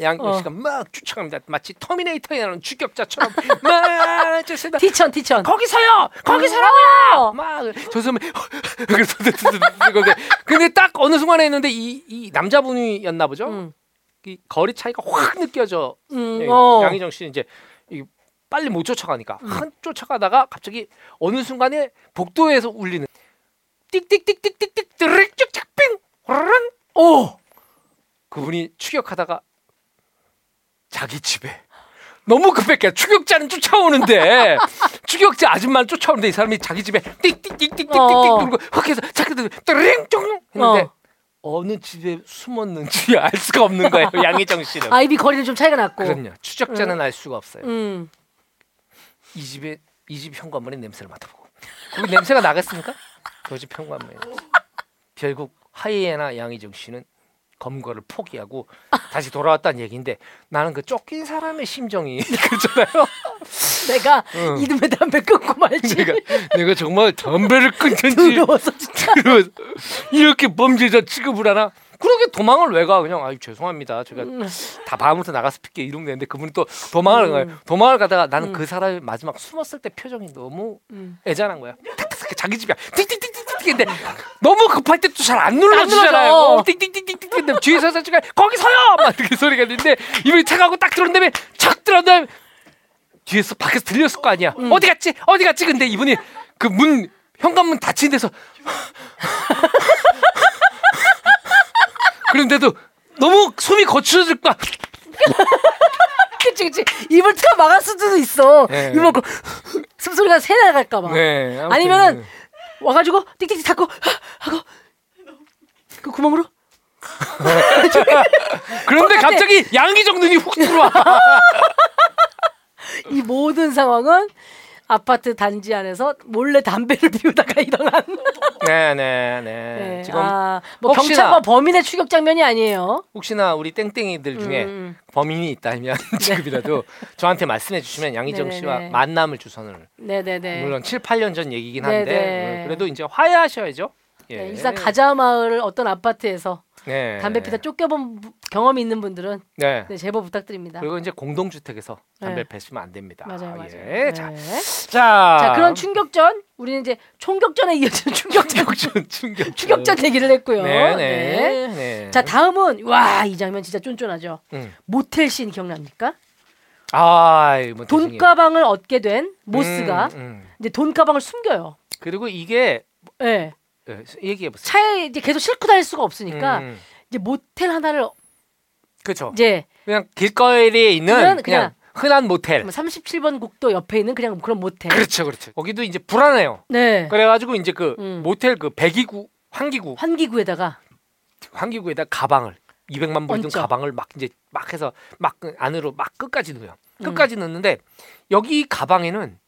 S2: 양경
S1: 어.
S2: 씨가 막 쫓아갑니다. 마치 터미네이터에 나오는 추격자처럼 막 쫓습니다.
S1: 티천 티천.
S2: 거기 서요. 거기 서라고요. 막저 사람이 그래서 근데 근데 딱 어느 순간에 했는데 이, 이 남자분이었나 보죠.
S1: 음.
S2: 이 거리 차이가 확 느껴져.
S1: 음,
S2: 예,
S1: 어.
S2: 양희정 씨는 이제 이 빨리 못 쫓아가니까 한 쫓아가다가 갑자기 어느 순간에 복도에서 울리는 띡띡띡띡띡띡 드르륵 쭉쭉삥 호르릉 오 그분이 추격하다가 자기 집에 너무 급했게 추격자는 쫓아오는데 추격자 아줌마는 쫓아오는데 이 사람이 자기 집에 띡띡띡띡띡띡
S1: 어.
S2: 누르고 확 해서 자기들 쫑 했는데
S1: 어.
S2: 어느 집에 숨었는지 알 수가 없는 거예요 양희정 씨는
S1: 아이비 거리는 좀 차이가 났고.
S2: 그럼요 추적자는 알 수가 없어요
S1: 음.
S2: 이 집에 이 집 현관문에 냄새를 맡아보고 거기 냄새가 나겠습니까? 그집 현관문에 결국 하이에나 양희정 씨는 검거를 포기하고 다시 돌아왔다는 얘기인데 나는 그 쫓긴 사람의 심정이 그렇잖아요.
S1: 내가
S2: 응.
S1: 이듬해 담배 끊고 말지.
S2: 내가 내가 정말 담배를 끊든지
S1: 두려워서 진짜.
S2: 그러면서 이렇게 범죄자 취급을 하나? 그러게 도망을 왜 가? 그냥 아유 죄송합니다. 제가
S1: 음.
S2: 다 밤부터 나가서 픽게 이러면 되는데 그분이 또 도망을 가요. 도망을 가다가 나는
S1: 음.
S2: 그 사람이 마지막 숨었을 때 표정이 너무
S1: 음.
S2: 애잔한 거야. 자기 집이야. 틱틱틱틱틱 근데 너무 급할 때 또
S1: 잘안안
S2: 눌러주잖아요. 틱틱틱틱틱 근데 뒤에서 살짝 거기 서요. 막 이렇게 소리가 있는데 이분이 착하고 딱 들어온 다음에 착 들어온 다음에 뒤에서 밖에서 들렸을 거 아니야.
S1: 음.
S2: 어디 갔지? 어디 갔지? 근데 이분이 그 문 현관문 닫힌 데서 그런데도 너무 숨이 거칠어질 거야.
S1: 그치 그치. 입을 틀어 막을 수도 있어.
S2: 네.
S1: 입 먹고 숨소리가 새 나갈까 봐.
S2: 네.
S1: 아니면은 와가지고 띡띡띡 닫고 하고 그 구멍으로
S2: 그런데. 갑자기 양기적 눈이 훅 들어와.
S1: 이 모든 상황은 아파트 단지 안에서 몰래 담배를 피우다가 일어난.
S2: 네, 네, 네.
S1: 네.
S2: 지금
S1: 아, 뭐
S2: 혹시나-
S1: 경찰과 범인의 추격 장면이 아니에요.
S2: 혹시나 우리 땡땡이들 중에
S1: 음,
S2: 범인이 있다면 지금이라도 저한테 말씀해 주시면 양희정
S1: 네네네.
S2: 씨와 만남을 주선을
S1: 네네네.
S2: 물론 7, 8년 전 얘기긴 한데
S1: 네네.
S2: 어, 그래도 이제 화해하셔야죠. 예.
S1: 네, 일산 가자 마을 어떤 아파트에서
S2: 네.
S1: 담배 피다 쫓겨본 부- 경험이 있는 분들은
S2: 네.
S1: 네, 제보 부탁드립니다.
S2: 그리고 이제 공동주택에서 담배
S1: 네.
S2: 를 피우면 안 됩니다.
S1: 맞아요, 맞아요.
S2: 예.
S1: 네.
S2: 자,
S1: 자,
S2: 자,
S1: 그런 충격전 우리는 이제 총격전에 이어지는 충격전
S2: 충격전, 충격전,
S1: 충격전 얘기를 했고요.
S2: 네,
S1: 네.
S2: 네, 네.
S1: 자 다음은 와 이 장면 진짜 쫀쫀하죠.
S2: 음.
S1: 모텔 씬 기억납니까?
S2: 아, 뭐 대신에-
S1: 돈가방을 얻게 된 모스가
S2: 음, 음.
S1: 이제 돈 가방을 숨겨요.
S2: 그리고 이게
S1: 예.
S2: 예, 얘기해 보세요.
S1: 차에 이제 계속 싣고 다닐 수가 없으니까
S2: 음,
S1: 이제 모텔 하나를
S2: 그렇죠.
S1: 이제
S2: 그냥 길거리에 있는
S1: 그냥-
S2: 그냥,
S1: 그냥
S2: 흔한 모텔.
S1: 37번 국도 옆에 있는 그냥 그런 모텔.
S2: 그렇죠, 그렇죠. 거기도 이제 불안해요.
S1: 네.
S2: 그래가지고 이제 그
S1: 음.
S2: 모텔 그 배기구 환기구
S1: 환기구에다가
S2: 환기구에다 가방을 200만 불든
S1: 얹죠.
S2: 가방을 막 이제 막 해서 막 안으로 막 끝까지 넣어요.
S1: 음.
S2: 끝까지 넣는데 여기 가방에는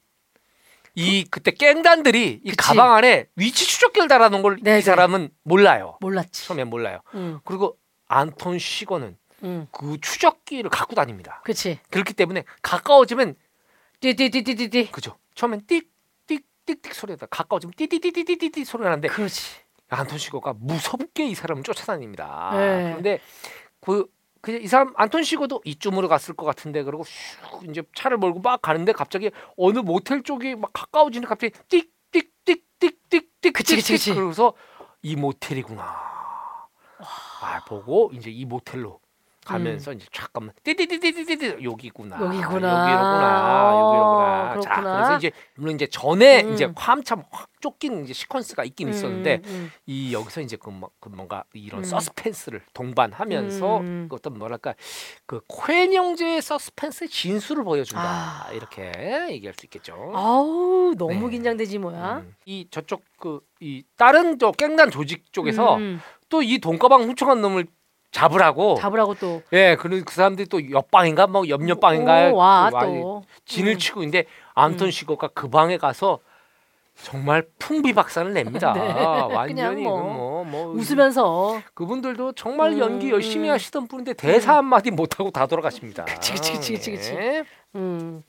S2: 이 그때 깽단들이 이
S1: 그치.
S2: 가방 안에 위치 추적기를 달아놓은 걸 이
S1: 네네.
S2: 사람은 몰라요.
S1: 몰랐지.
S2: 처음엔 몰라요.
S1: 응,
S2: 그리고 안톤 시거는
S1: 응.
S2: 그 추적기를 갖고 다닙니다.
S1: 그렇지.
S2: 그렇기 때문에 가까워지면
S1: 띠띠띠띠띠띠.
S2: 그죠. 처음엔 띡띡띡띡 소리가 가까워지면 띠띠띠띠띠띠 소리가 나는데
S1: 그렇지.
S2: 안톤 시거가 무섭게 이 사람을 쫓아다닙니다.
S1: 네.
S2: 그런데 그 그냥 이 사람 안톤 시거도 이쯤으로 갔을 것 같은데 그러고 슉 이제 차를 몰고 막 가는데 갑자기 어느 모텔 쪽이 막 가까워지는데 갑자기 띡띡띡띡띡띡
S1: 그치, 그치, 그치.
S2: 그래서 이 모텔이구나. 아 보고 이제 이 모텔로 가면서 이제 잠깐만 띠띠띠띠띠띠 여기구나
S1: 음. 여기구나.
S2: 여기로구나 여기로구나 자. 그래서 이제 물론 이제 전에
S1: 음.
S2: 이제 한참 확 쫓기는 이제 시퀀스가 있긴 있었는데
S1: 음, 음.
S2: 이 여기서 이제 그, 뭐- 그 뭔가 이런
S1: 음.
S2: 서스펜스를 동반하면서
S1: 음.
S2: 그 어떤 뭐랄까 그 코엔 형제의 서스펜스의 진수를 보여준다
S1: 아.
S2: 이렇게 얘기할 수 있겠죠.
S1: 아우 너무
S2: 네.
S1: 긴장되지 뭐야.
S2: 음. 이 저쪽 그 이 다른 저 깽단 조직 쪽에서
S1: 음,
S2: 또이 돈가방 훔쳐간 놈을 잡으라고
S1: 잡으라고 또
S2: 예, 그그 그 사람들이 또 옆방인가 뭐 옆옆방인가
S1: 오,
S2: 와또 와-
S1: 또.
S2: 진을
S1: 음.
S2: 치고 있는데 안톤
S1: 음.
S2: 시거가 그 방에 가서 정말 풍비박산을 냅니다.
S1: 네.
S2: 완전히
S1: 그냥 뭐
S2: 뭐, 뭐
S1: 웃으면서
S2: 그분들도 정말
S1: 음,
S2: 연기 열심히
S1: 음.
S2: 하시던 분인데 대사 한 마디 못 하고 다 돌아가십니다.
S1: 그치, 그치, 그치, 그치, 그치.
S2: 네.
S1: 음.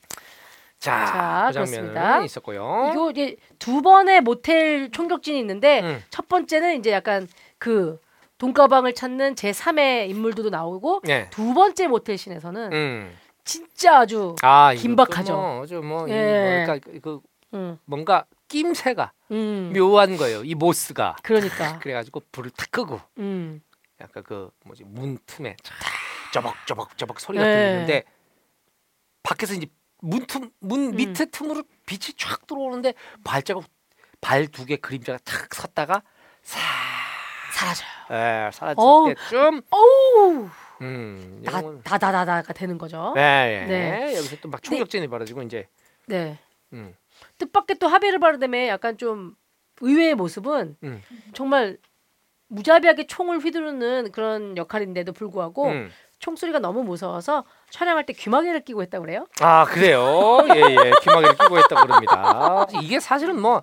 S2: 자,
S1: 자,
S2: 그
S1: 그렇습니다.
S2: 있었고요.
S1: 이거 이제 두 번의 모텔 총격진이 있는데
S2: 음.
S1: 첫 번째는 이제 약간 그 돈가방을 찾는 제 3의 인물들도 나오고
S2: 네.
S1: 두 번째 모텔 씬에서는
S2: 음.
S1: 진짜 아주
S2: 아, 이것도
S1: 긴박하죠.
S2: 뭐, 좀뭐
S1: 예.
S2: 뭐랄까 그
S1: 음,
S2: 뭔가 낌새가
S1: 음,
S2: 묘한 거예요. 이 모스가.
S1: 그러니까
S2: 그래가지고 불을 탁 끄고
S1: 음,
S2: 약간 그 뭐지 문 틈에 쫙 저벅저벅저벅 소리가
S1: 네.
S2: 들리는데 밖에서 이제 문틈 문
S1: 음.
S2: 밑에 틈으로 빛이 쫙 들어오는데 발자국 발 두 개 그림자가 탁 섰다가 싹
S1: 사라져요.
S2: 에, 사라질
S1: 어우.
S2: 때쯤
S1: 어우
S2: 음
S1: 다다다다가 되는 거죠.
S2: 네,
S1: 네.
S2: 여기서 또막 총격전이 벌어지고 이제
S1: 네.
S2: 음,
S1: 뜻밖의 또 하베르 바르뎀의 약간 좀 의외의 모습은
S2: 음.
S1: 정말 무자비하게 총을 휘두르는 그런 역할인데도 불구하고
S2: 음.
S1: 총소리가 너무 무서워서 촬영할 때 귀마개를 끼고 했다고 그래요?
S2: 아 그래요 예 예 귀마개를 끼고 했다고 그럽니다 이게 사실은 뭐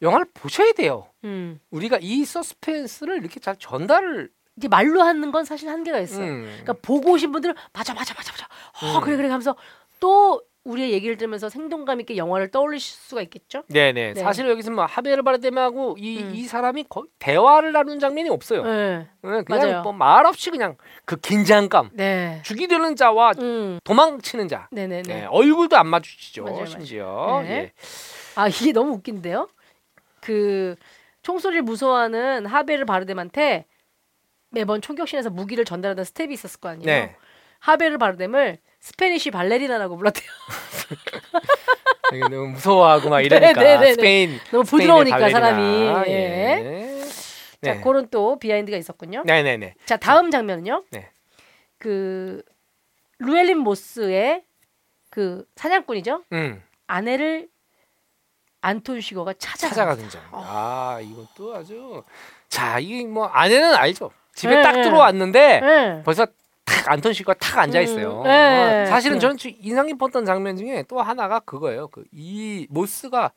S2: 영화를 보셔야 돼요
S1: 음.
S2: 우리가 이 서스펜스를 이렇게 잘 전달을
S1: 이제 말로 하는 건 사실 한계가 있어요.
S2: 음.
S1: 그러니까 보고 오신 분들은 맞아 맞아 맞아 맞아. 어
S2: 음.
S1: 그래 그래 하면서 또 우리의 얘기를 들으면서 생동감 있게 영화를 떠올리실 수가 있겠죠?
S2: 네네.
S1: 네.
S2: 사실 여기서 뭐 하베르 바르뎀하고 이,
S1: 음.
S2: 이 사람이 거의 대화를 나누는 장면이 없어요.
S1: 네.
S2: 네, 그냥
S1: 맞아요.
S2: 뭐 말 없이 그냥 그 긴장감,
S1: 네.
S2: 죽이려는 자와
S1: 음.
S2: 도망치는 자,
S1: 네네네.
S2: 네, 얼굴도 안 마주치죠.
S1: 맞아요, 맞아요.
S2: 심지어.
S1: 네.
S2: 예.
S1: 아 이게 너무 웃긴데요. 그 총소리를 무서워하는 하비에르 바르뎀한테 매번 총격신에서 무기를 전달하는 스텝이 있었을 거 아니에요.
S2: 네.
S1: 하비에르 바르뎀을 Spanish ballerina라고 불렀대요.
S2: 너무 무서워하고 막 이러니까
S1: 네, 네, 네, 네.
S2: 스페인
S1: 너무 부드러우니까. 사람이. 예.
S2: 예.
S1: 자,
S2: 네.
S1: 그런 또 behind가 있었군요.
S2: 네네네.
S1: 자, 다음 장면은요.
S2: 네.
S1: 그 루엘린 모스의 그 사냥꾼이죠.
S2: 음.
S1: 아내를 안톤 시거가 찾아.
S2: 찾아가는 장. 아 이것도 아주 자 이게 뭐 아내는 알죠. 집에
S1: 네,
S2: 딱
S1: 네.
S2: 들어왔는데
S1: 네.
S2: 벌써 탁 안톤 시거가 탁 앉아 있어요.
S1: 음, 네.
S2: 어, 사실은
S1: 네.
S2: 저는 좀 인상 깊었던 장면 중에 또 하나가 그거예요. 그 이 모스가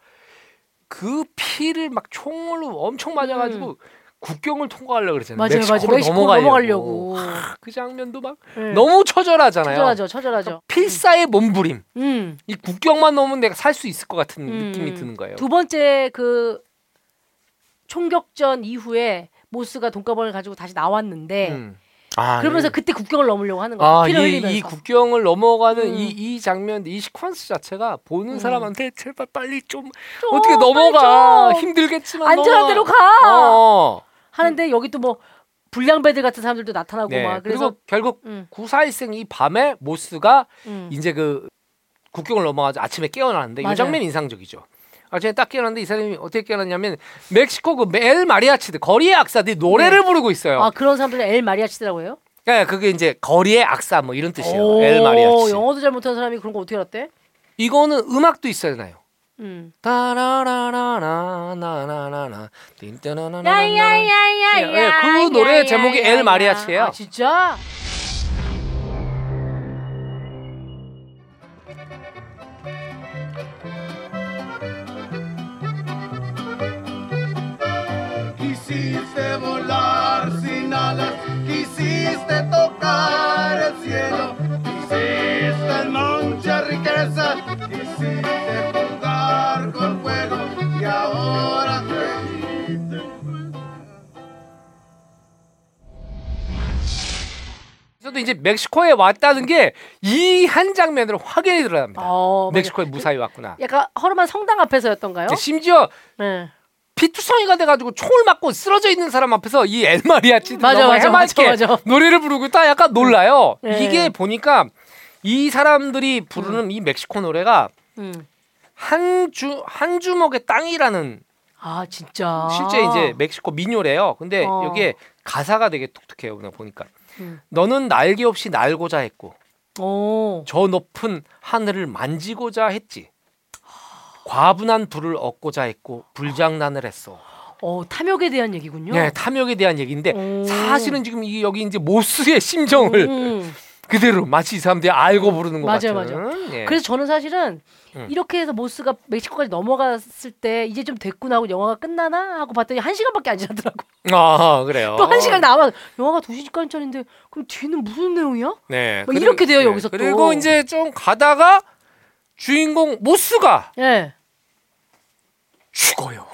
S2: 그 피를 막 총으로 엄청 맞아가지고 국경을 통과하려고 그랬잖아요.
S1: 음. 맞아요, 맞아요.
S2: 멕시코로
S1: 멕시코
S2: 넘어가려고.
S1: 넘어가려고.
S2: 하, 그 장면도 막
S1: 네.
S2: 너무 처절하잖아요.
S1: 처절하죠, 처절하죠.
S2: 필사의 몸부림.
S1: 음.
S2: 이 국경만 넘으면 내가 살 수 있을 것 같은
S1: 음.
S2: 느낌이 드는 거예요.
S1: 두 번째 그 총격전 이후에 모스가 돈가방을 가지고 다시 나왔는데
S2: 음. 아,
S1: 그러면서
S2: 이-
S1: 그때 국경을 넘으려고 하는 거예요.
S2: 아, 이. 이 국경을 넘어가는
S1: 음.
S2: 이, 이 장면, 이 시퀀스 자체가 보는
S1: 음.
S2: 사람한테 제발 빨리 좀
S1: 좀,
S2: 어떻게 넘어가
S1: 좀.
S2: 힘들겠지만
S1: 안전한
S2: 넘어가.
S1: 데로 가.
S2: 어.
S1: 하는데 여기 또 뭐 불량배들 같은 사람들도 나타나고
S2: 네.
S1: 막
S2: 그리고
S1: 그래서
S2: 결국
S1: 음,
S2: 941생 이 밤에 모스가
S1: 음.
S2: 이제 그 국경을 넘어가서 아침에 깨어나는데 이
S1: 맞아요.
S2: 장면 이 인상적이죠. 아침에 딱 깨어났는데 이 사람이 어떻게 깨어났냐면 멕시코 그엘 마리아치들 거리의 악사들이 노래를 부르고 있어요.
S1: 아 그런 사람들은 엘 마리아치더라고 해요.
S2: 예, 그게 이제 거리의 악사 뭐 이런 뜻이에요.
S1: 오,
S2: 엘 마리아치.
S1: 영어도 잘 못하는 사람이 그런 거 어떻게 알았대?
S2: 이거는 음악도 있어야잖아요.
S1: 음.
S2: 따라라라라나나나나 띵따나나나나
S1: 야야야야야.
S2: 예, 예, 그 노래 제목이 엘 마리아치예요.
S1: 아 진짜?
S4: Quisiste volar sin alas, quisiste tocar el cielo, quisiste mucha riqueza, quisiste
S2: 저도 이제 멕시코에 왔다는 게 이 한 장면으로 확연히 드러납니다.
S1: 어.
S2: 멕시코에 무사히 왔구나.
S1: 약간 허름한 성당 앞에서였던가요?
S2: 심지어
S1: 네.
S2: 피투성이가 돼가지고 총을 맞고 쓰러져 있는 사람 앞에서 이 엘마리아치
S1: 맞아, 맞아,
S2: 해맑게
S1: 맞아, 맞아.
S2: 노래를 부르고 딱 약간 놀라요.
S1: 네.
S2: 이게 보니까 이 사람들이 부르는 이 멕시코 노래가
S1: 음.
S2: 한주 한 주먹의 땅이라는
S1: 아 진짜.
S2: 실제 이제 멕시코 민요래요. 근데
S1: 어.
S2: 여기에 가사가 되게 독특해요. 그냥 보니까
S1: 음.
S2: 너는 날개 없이 날고자 했고
S1: 오.
S2: 저 높은 하늘을 만지고자 했지. 과분한 불을 얻고자 했고 불장난을 했어.
S1: 어 탐욕에 대한 얘기군요.
S2: 네, 탐욕에 대한 얘기인데
S1: 오.
S2: 사실은 지금 이 여기 이제 모스의 심정을
S1: 음.
S2: 그대로 마치 이 사람들이 알고 부르는 것
S1: 맞아요,
S2: 같은. 예.
S1: 그래서 저는 사실은
S2: 음.
S1: 이렇게 해서 모스가 멕시코까지 넘어갔을 때 이제 좀 됐구나 하고 영화가 끝나나 하고 봤더니 한 시간밖에 안 지났더라고.
S2: 아 그래요.
S1: 또 한 시간 남아. 영화가 두 시간짜리인데 그럼 뒤는 무슨 내용이야?
S2: 네.
S1: 뭐 이렇게 돼요, 여기서 또.
S2: 그리고 이제 좀 가다가 주인공 모스가
S1: 예.
S2: 죽어요.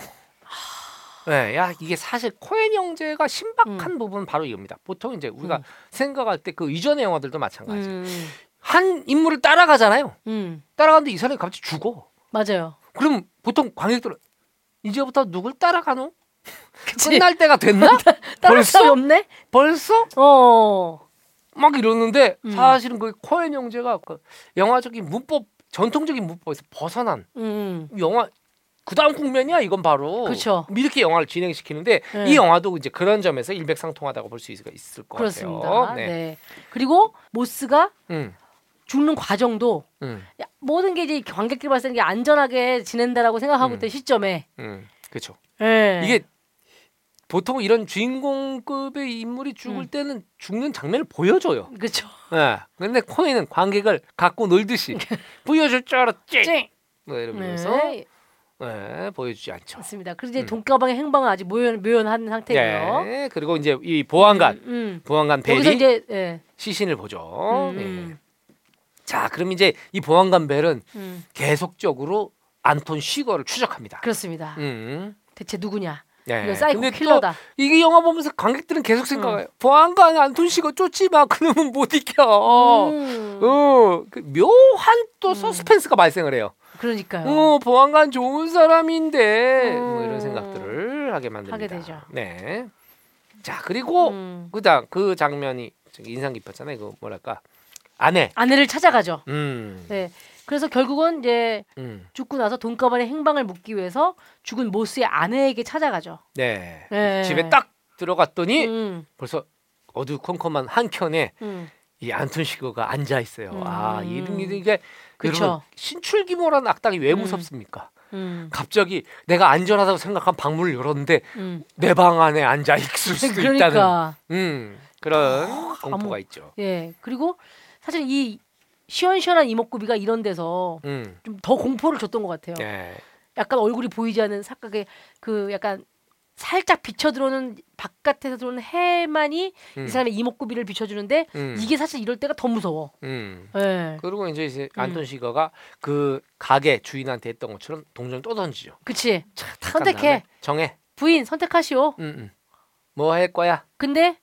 S2: 네, 야 이게 사실 코엔 형제가 신박한 부분은 바로 이겁니다. 보통 이제 우리가
S1: 음.
S2: 생각할 때 그 이전의 영화들도 마찬가지.
S1: 음.
S2: 한 인물을 따라가잖아요.
S1: 음.
S2: 따라가는데 이 사람이 갑자기 죽어.
S1: 맞아요.
S2: 그럼 보통 관객들은 이제부터 누굴 따라가노? 끝날 때가 됐나? 벌써?
S1: 없네?
S2: 벌써?
S1: 어.
S2: 막 이러는데
S1: 음.
S2: 사실은 그 코엔 형제가 그 영화적인 문법 전통적인 문법에서 벗어난
S1: 음.
S2: 영화 그 다음 국면이야 이건 바로
S1: 그쵸.
S2: 이렇게 영화를 진행시키는데
S1: 네.
S2: 이 영화도 이제 그런 점에서 일맥상통하다고 볼 수 있을 것
S1: 그렇습니다.
S2: 같아요.
S1: 네. 그리고 모스가
S2: 음,
S1: 죽는 과정도
S2: 음,
S1: 야, 모든 게 이제 관객들 봤을 때 안전하게 지낸다라고 생각하고
S2: 음.
S1: 있던 시점에
S2: 음, 그렇죠.
S1: 예.
S2: 이게 보통 이런 주인공급의 인물이 죽을
S1: 음.
S2: 때는 죽는 장면을 보여줘요.
S1: 그렇죠.
S2: 예. 근데 코인은 관객을 갖고 놀듯이 보여줄 줄 알았지.
S1: 쨍.
S2: 뭐 이러면서
S1: 네.
S2: 예, 보여주지 않죠.
S1: 맞습니다. 그리고 이제
S2: 음.
S1: 돈가방의 행방은 아직 묘연, 묘연한 상태고요.
S2: 예. 그리고 이제 이 보안관,
S1: 음, 음.
S2: 보안관 벨이
S1: 이제 예.
S2: 시신을 보죠.
S1: 음,
S2: 예.
S1: 음,
S2: 자, 그럼 이제 이 보안관 벨은
S1: 음.
S2: 계속적으로 안톤 시거를 추적합니다.
S1: 그렇습니다.
S2: 음.
S1: 대체 누구냐?
S2: 네.
S1: 이거 사이코
S2: 근데 또
S1: 킬러다.
S2: 이게 영화 보면서 관객들은 계속 생각해요. 보안관 안톤 시거 쫓지 마. 그놈은 못 이겨.
S1: 음.
S2: 어, 그 묘한 또
S1: 음.
S2: 서스펜스가 발생을 해요.
S1: 그러니까요.
S2: 어, 보안관 좋은 사람인데 뭐
S1: 음.
S2: 이런 생각들을 하게 만듭니다.
S1: 하게 되죠.
S2: 네. 자 그리고
S1: 음.
S2: 그다음 그 장면이 인상 깊었잖아요. 그 뭐랄까 아내.
S1: 아내를 찾아가죠.
S2: 음.
S1: 네. 그래서 결국은 이제
S2: 음.
S1: 죽고 나서 돈가방의 행방을 묻기 위해서 죽은 모스의 아내에게 찾아가죠.
S2: 네.
S1: 네.
S2: 집에 딱 들어갔더니
S1: 음,
S2: 벌써 어두컴컴한 한 켠에
S1: 음.
S2: 이 안톤 시거가 앉아 있어요.
S1: 음.
S2: 아, 이게 이게 여러분, 신출기모라는 악당이 왜
S1: 음.
S2: 무섭습니까?
S1: 음.
S2: 갑자기 내가 안전하다고 생각한 방문을 열었는데
S1: 음.
S2: 내방 안에 앉아 있을 수도 있다는
S1: 그러니까
S2: 음, 그런 공포가
S1: 아무-
S2: 있죠.
S1: 예 그리고 사실 이 시원시원한 이목구비가 이런 데서
S2: 음.
S1: 좀더 공포를 줬던 것 같아요.
S2: 네.
S1: 약간 얼굴이 보이지 않는 사각의 그 약간 살짝 비쳐 들어오는 바깥에서 들어오는 해만이
S2: 음.
S1: 이 사람의 이목구비를 비춰주는데
S2: 음.
S1: 이게 사실 이럴 때가 더 무서워.
S2: 음.
S1: 예,
S2: 그리고 이제, 이제
S1: 음.
S2: 안톤 시거가 그 가게 주인한테 했던 것처럼 동전을 또 던지죠.
S1: 그치.
S2: 탁한
S1: 선택해.
S2: 정해.
S1: 부인 선택하시오.
S2: 음, 음. 뭐할 거야?
S1: 근데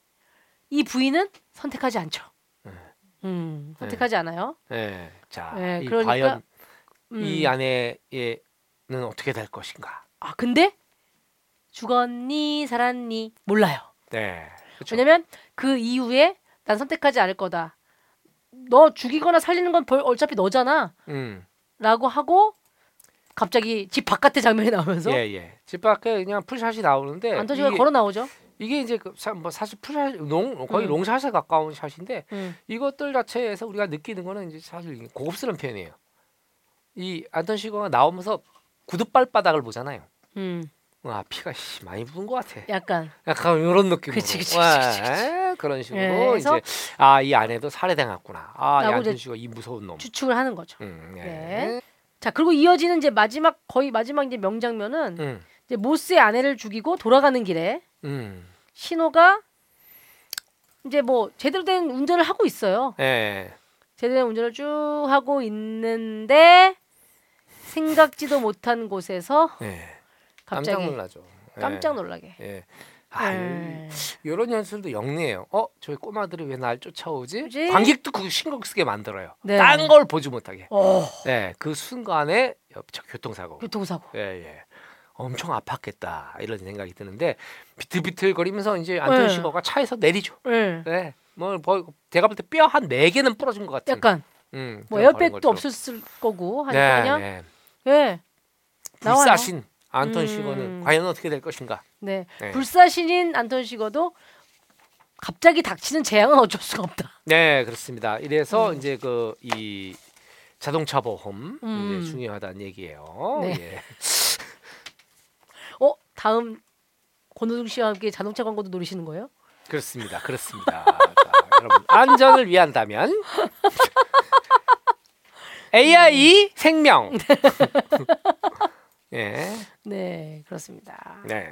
S1: 이 부인은 선택하지 않죠.
S2: 네.
S1: 음, 선택하지 않아요.
S2: 예. 자,
S1: 네,
S2: 이
S1: 그러니까,
S2: 과연
S1: 음.
S2: 이 아내는 어떻게 될 것인가?
S1: 아 근데 죽었니 살았니 몰라요.
S2: 네. 그렇죠.
S1: 왜냐면 그 이후에 난 선택하지 않을 거다. 너 죽이거나 살리는 건 벌, 어차피 너잖아.
S2: 음.
S1: 라고 하고 갑자기 집 바깥의 장면이 나오면서
S2: 예, 예. 집 밖에 그냥 full shot이 나오는데
S1: 안톤
S2: 시거가
S1: 걸어 나오죠.
S2: 이게 이제 그 사, 뭐 사실 full shot long 거의
S1: 음.
S2: long shot에 가까운 shot인데
S1: 음.
S2: 이것들 자체에서 우리가 느끼는 거는 이제 사실 고급스러운 표현이에요. 이 안톤 시거가 나오면서 구두발바닥을 보잖아요.
S1: 음.
S2: 와 피가 씨, 많이 묻은 것 같아.
S1: 약간
S2: 약간 이런 느낌으로.
S1: 그치, 그치,
S2: 와,
S1: 그치, 그치,
S2: 에, 그런 식으로
S1: 예,
S2: 이제 아 이 아내도 살해당했구나. 아이 시거 이 무서운 놈.
S1: 추측을 하는 거죠.
S2: 음, 예.
S1: 네. 자 그리고 이어지는 이제 마지막 거의 마지막 이제 명장면은
S2: 음,
S1: 이제 모스의 아내를 죽이고 돌아가는 길에
S2: 음,
S1: 신호가 이제 뭐 제대로 된 운전을 하고 있어요.
S2: 예.
S1: 제대로 된 운전을 쭉 하고 있는데 생각지도 못한 곳에서
S2: 예. 깜짝
S1: 갑자기
S2: 놀라죠. 예.
S1: 깜짝 놀라게.
S2: 예. 아,
S1: 예.
S2: 이런 연출도 영리해요. 어, 저희 꼬마들이 왜 날 쫓아오지?
S1: 그지?
S2: 관객도 그 신경 쓰게 만들어요.
S1: 네.
S2: 딴걸 보지 못하게.
S1: 어,
S2: 네, 그 순간에 옆차 교통사고.
S1: 교통사고.
S2: 예, 예. 엄청 아팠겠다 이런 생각이 드는데 비틀비틀거리면서 이제 안톤
S1: 네.
S2: 시거가 차에서 내리죠.
S1: 예.
S2: 네, 뭐, 뭐 제가 볼 때 뼈 한 네 개는 부러진 것 같은.
S1: 약간
S2: 음,
S1: 뭐 에어백도. 없었을 거고 하니까
S2: 네,
S1: 그냥
S2: 네.
S1: 예. 나와요.
S2: 불사신 안톤
S1: 음.
S2: 시거는 과연 어떻게 될 것인가?
S1: 네.
S2: 네.
S1: 불사신인 안톤 시거도 갑자기 닥치는 재앙은 어쩔 수가 없다.
S2: 네, 그렇습니다. 이래서 이제 그 이 자동차 보험
S1: 음.
S2: 이제 중요하다는 얘기예요.
S1: 네.
S2: 예.
S1: 어, 다음 권호중 씨와 함께 자동차 광고도 노리시는 거예요?
S2: 그렇습니다. 그렇습니다. 자, 여러분 안전을 위한다면 AI 생명. 예.
S1: 네, 그렇습니다.
S2: 네.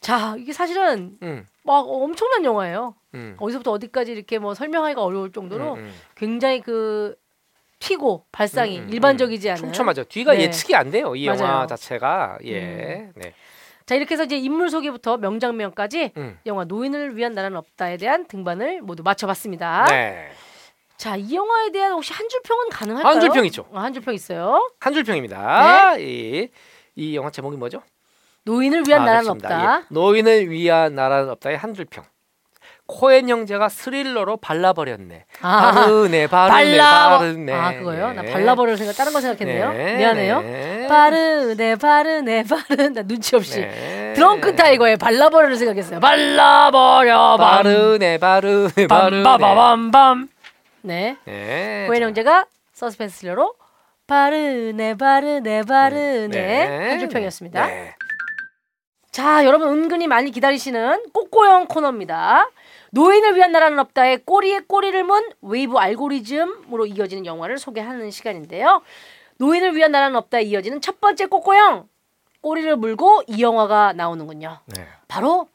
S1: 자, 이게 사실은
S2: 음.
S1: 막 엄청난 영화예요.
S2: 음.
S1: 어디서부터 어디까지 이렇게 뭐 설명하기가 어려울 정도로
S2: 음, 음.
S1: 굉장히 그 튀고 발상이
S2: 음, 음,
S1: 일반적이지
S2: 음.
S1: 않은.
S2: 촘촘하죠. 뒤가
S1: 네.
S2: 예측이 안 돼요. 이 영화
S1: 맞아요. 음.
S2: 자체가 예. 네.
S1: 자, 이렇게 해서 이제 인물 소개부터 명장면까지
S2: 음.
S1: 영화 노인을 위한 나라는 없다에 대한 등반을 모두 맞춰봤습니다.
S2: 네.
S1: 자, 이 영화에 대한 혹시 한 줄 평은 가능할까요?
S2: 한 줄 평 있죠.
S1: 어, 한줄 평 있어요.
S2: 한 줄 평입니다.
S1: 네.
S2: 이, 이 영화 제목이 뭐죠?
S1: 노인을 위한
S2: 아,
S1: 나라는
S2: 그렇습니다.
S1: 없다.
S2: 예. 노인을 위한 나라는 없다의 한 줄평. 코엔 형제가 스릴러로 발라버렸네.
S1: 아,
S2: 바르네, 바르네,
S1: 발라.
S2: 바르네.
S1: 아, 그거요? 나
S2: 예.
S1: 발라버릴 생각 다른 거 생각했네요.
S2: 네,
S1: 미안해요.
S2: 네.
S1: 바르네, 바르네, 바르네. 나 눈치 없이.
S2: 네.
S1: 드렁큰 타이거에 발라버려를 생각했어요. 발라버려, 밤.
S2: 바르네, 바르네, 바르네.
S1: 밤바바밤밤. 네.
S2: 네.
S1: 코엔
S2: 자,
S1: 형제가 서스펜스 스릴러로 바르네, 바르네, 바르네.
S2: 네.
S1: 한 줄 평이었습니다.
S2: 네.
S1: 자, 여러분 은근히 많이 기다리시는 꼬꼬영 코너입니다. 노인을 위한 나라는 없다의 꼬리에 꼬리를 문 웨이브 알고리즘으로 이어지는 영화를 소개하는 시간인데요. 노인을 위한 나라는 없다에 이어지는 첫 번째 꼬꼬영 꼬리를 물고 이 영화가 나오는군요.
S2: 네.
S1: 바로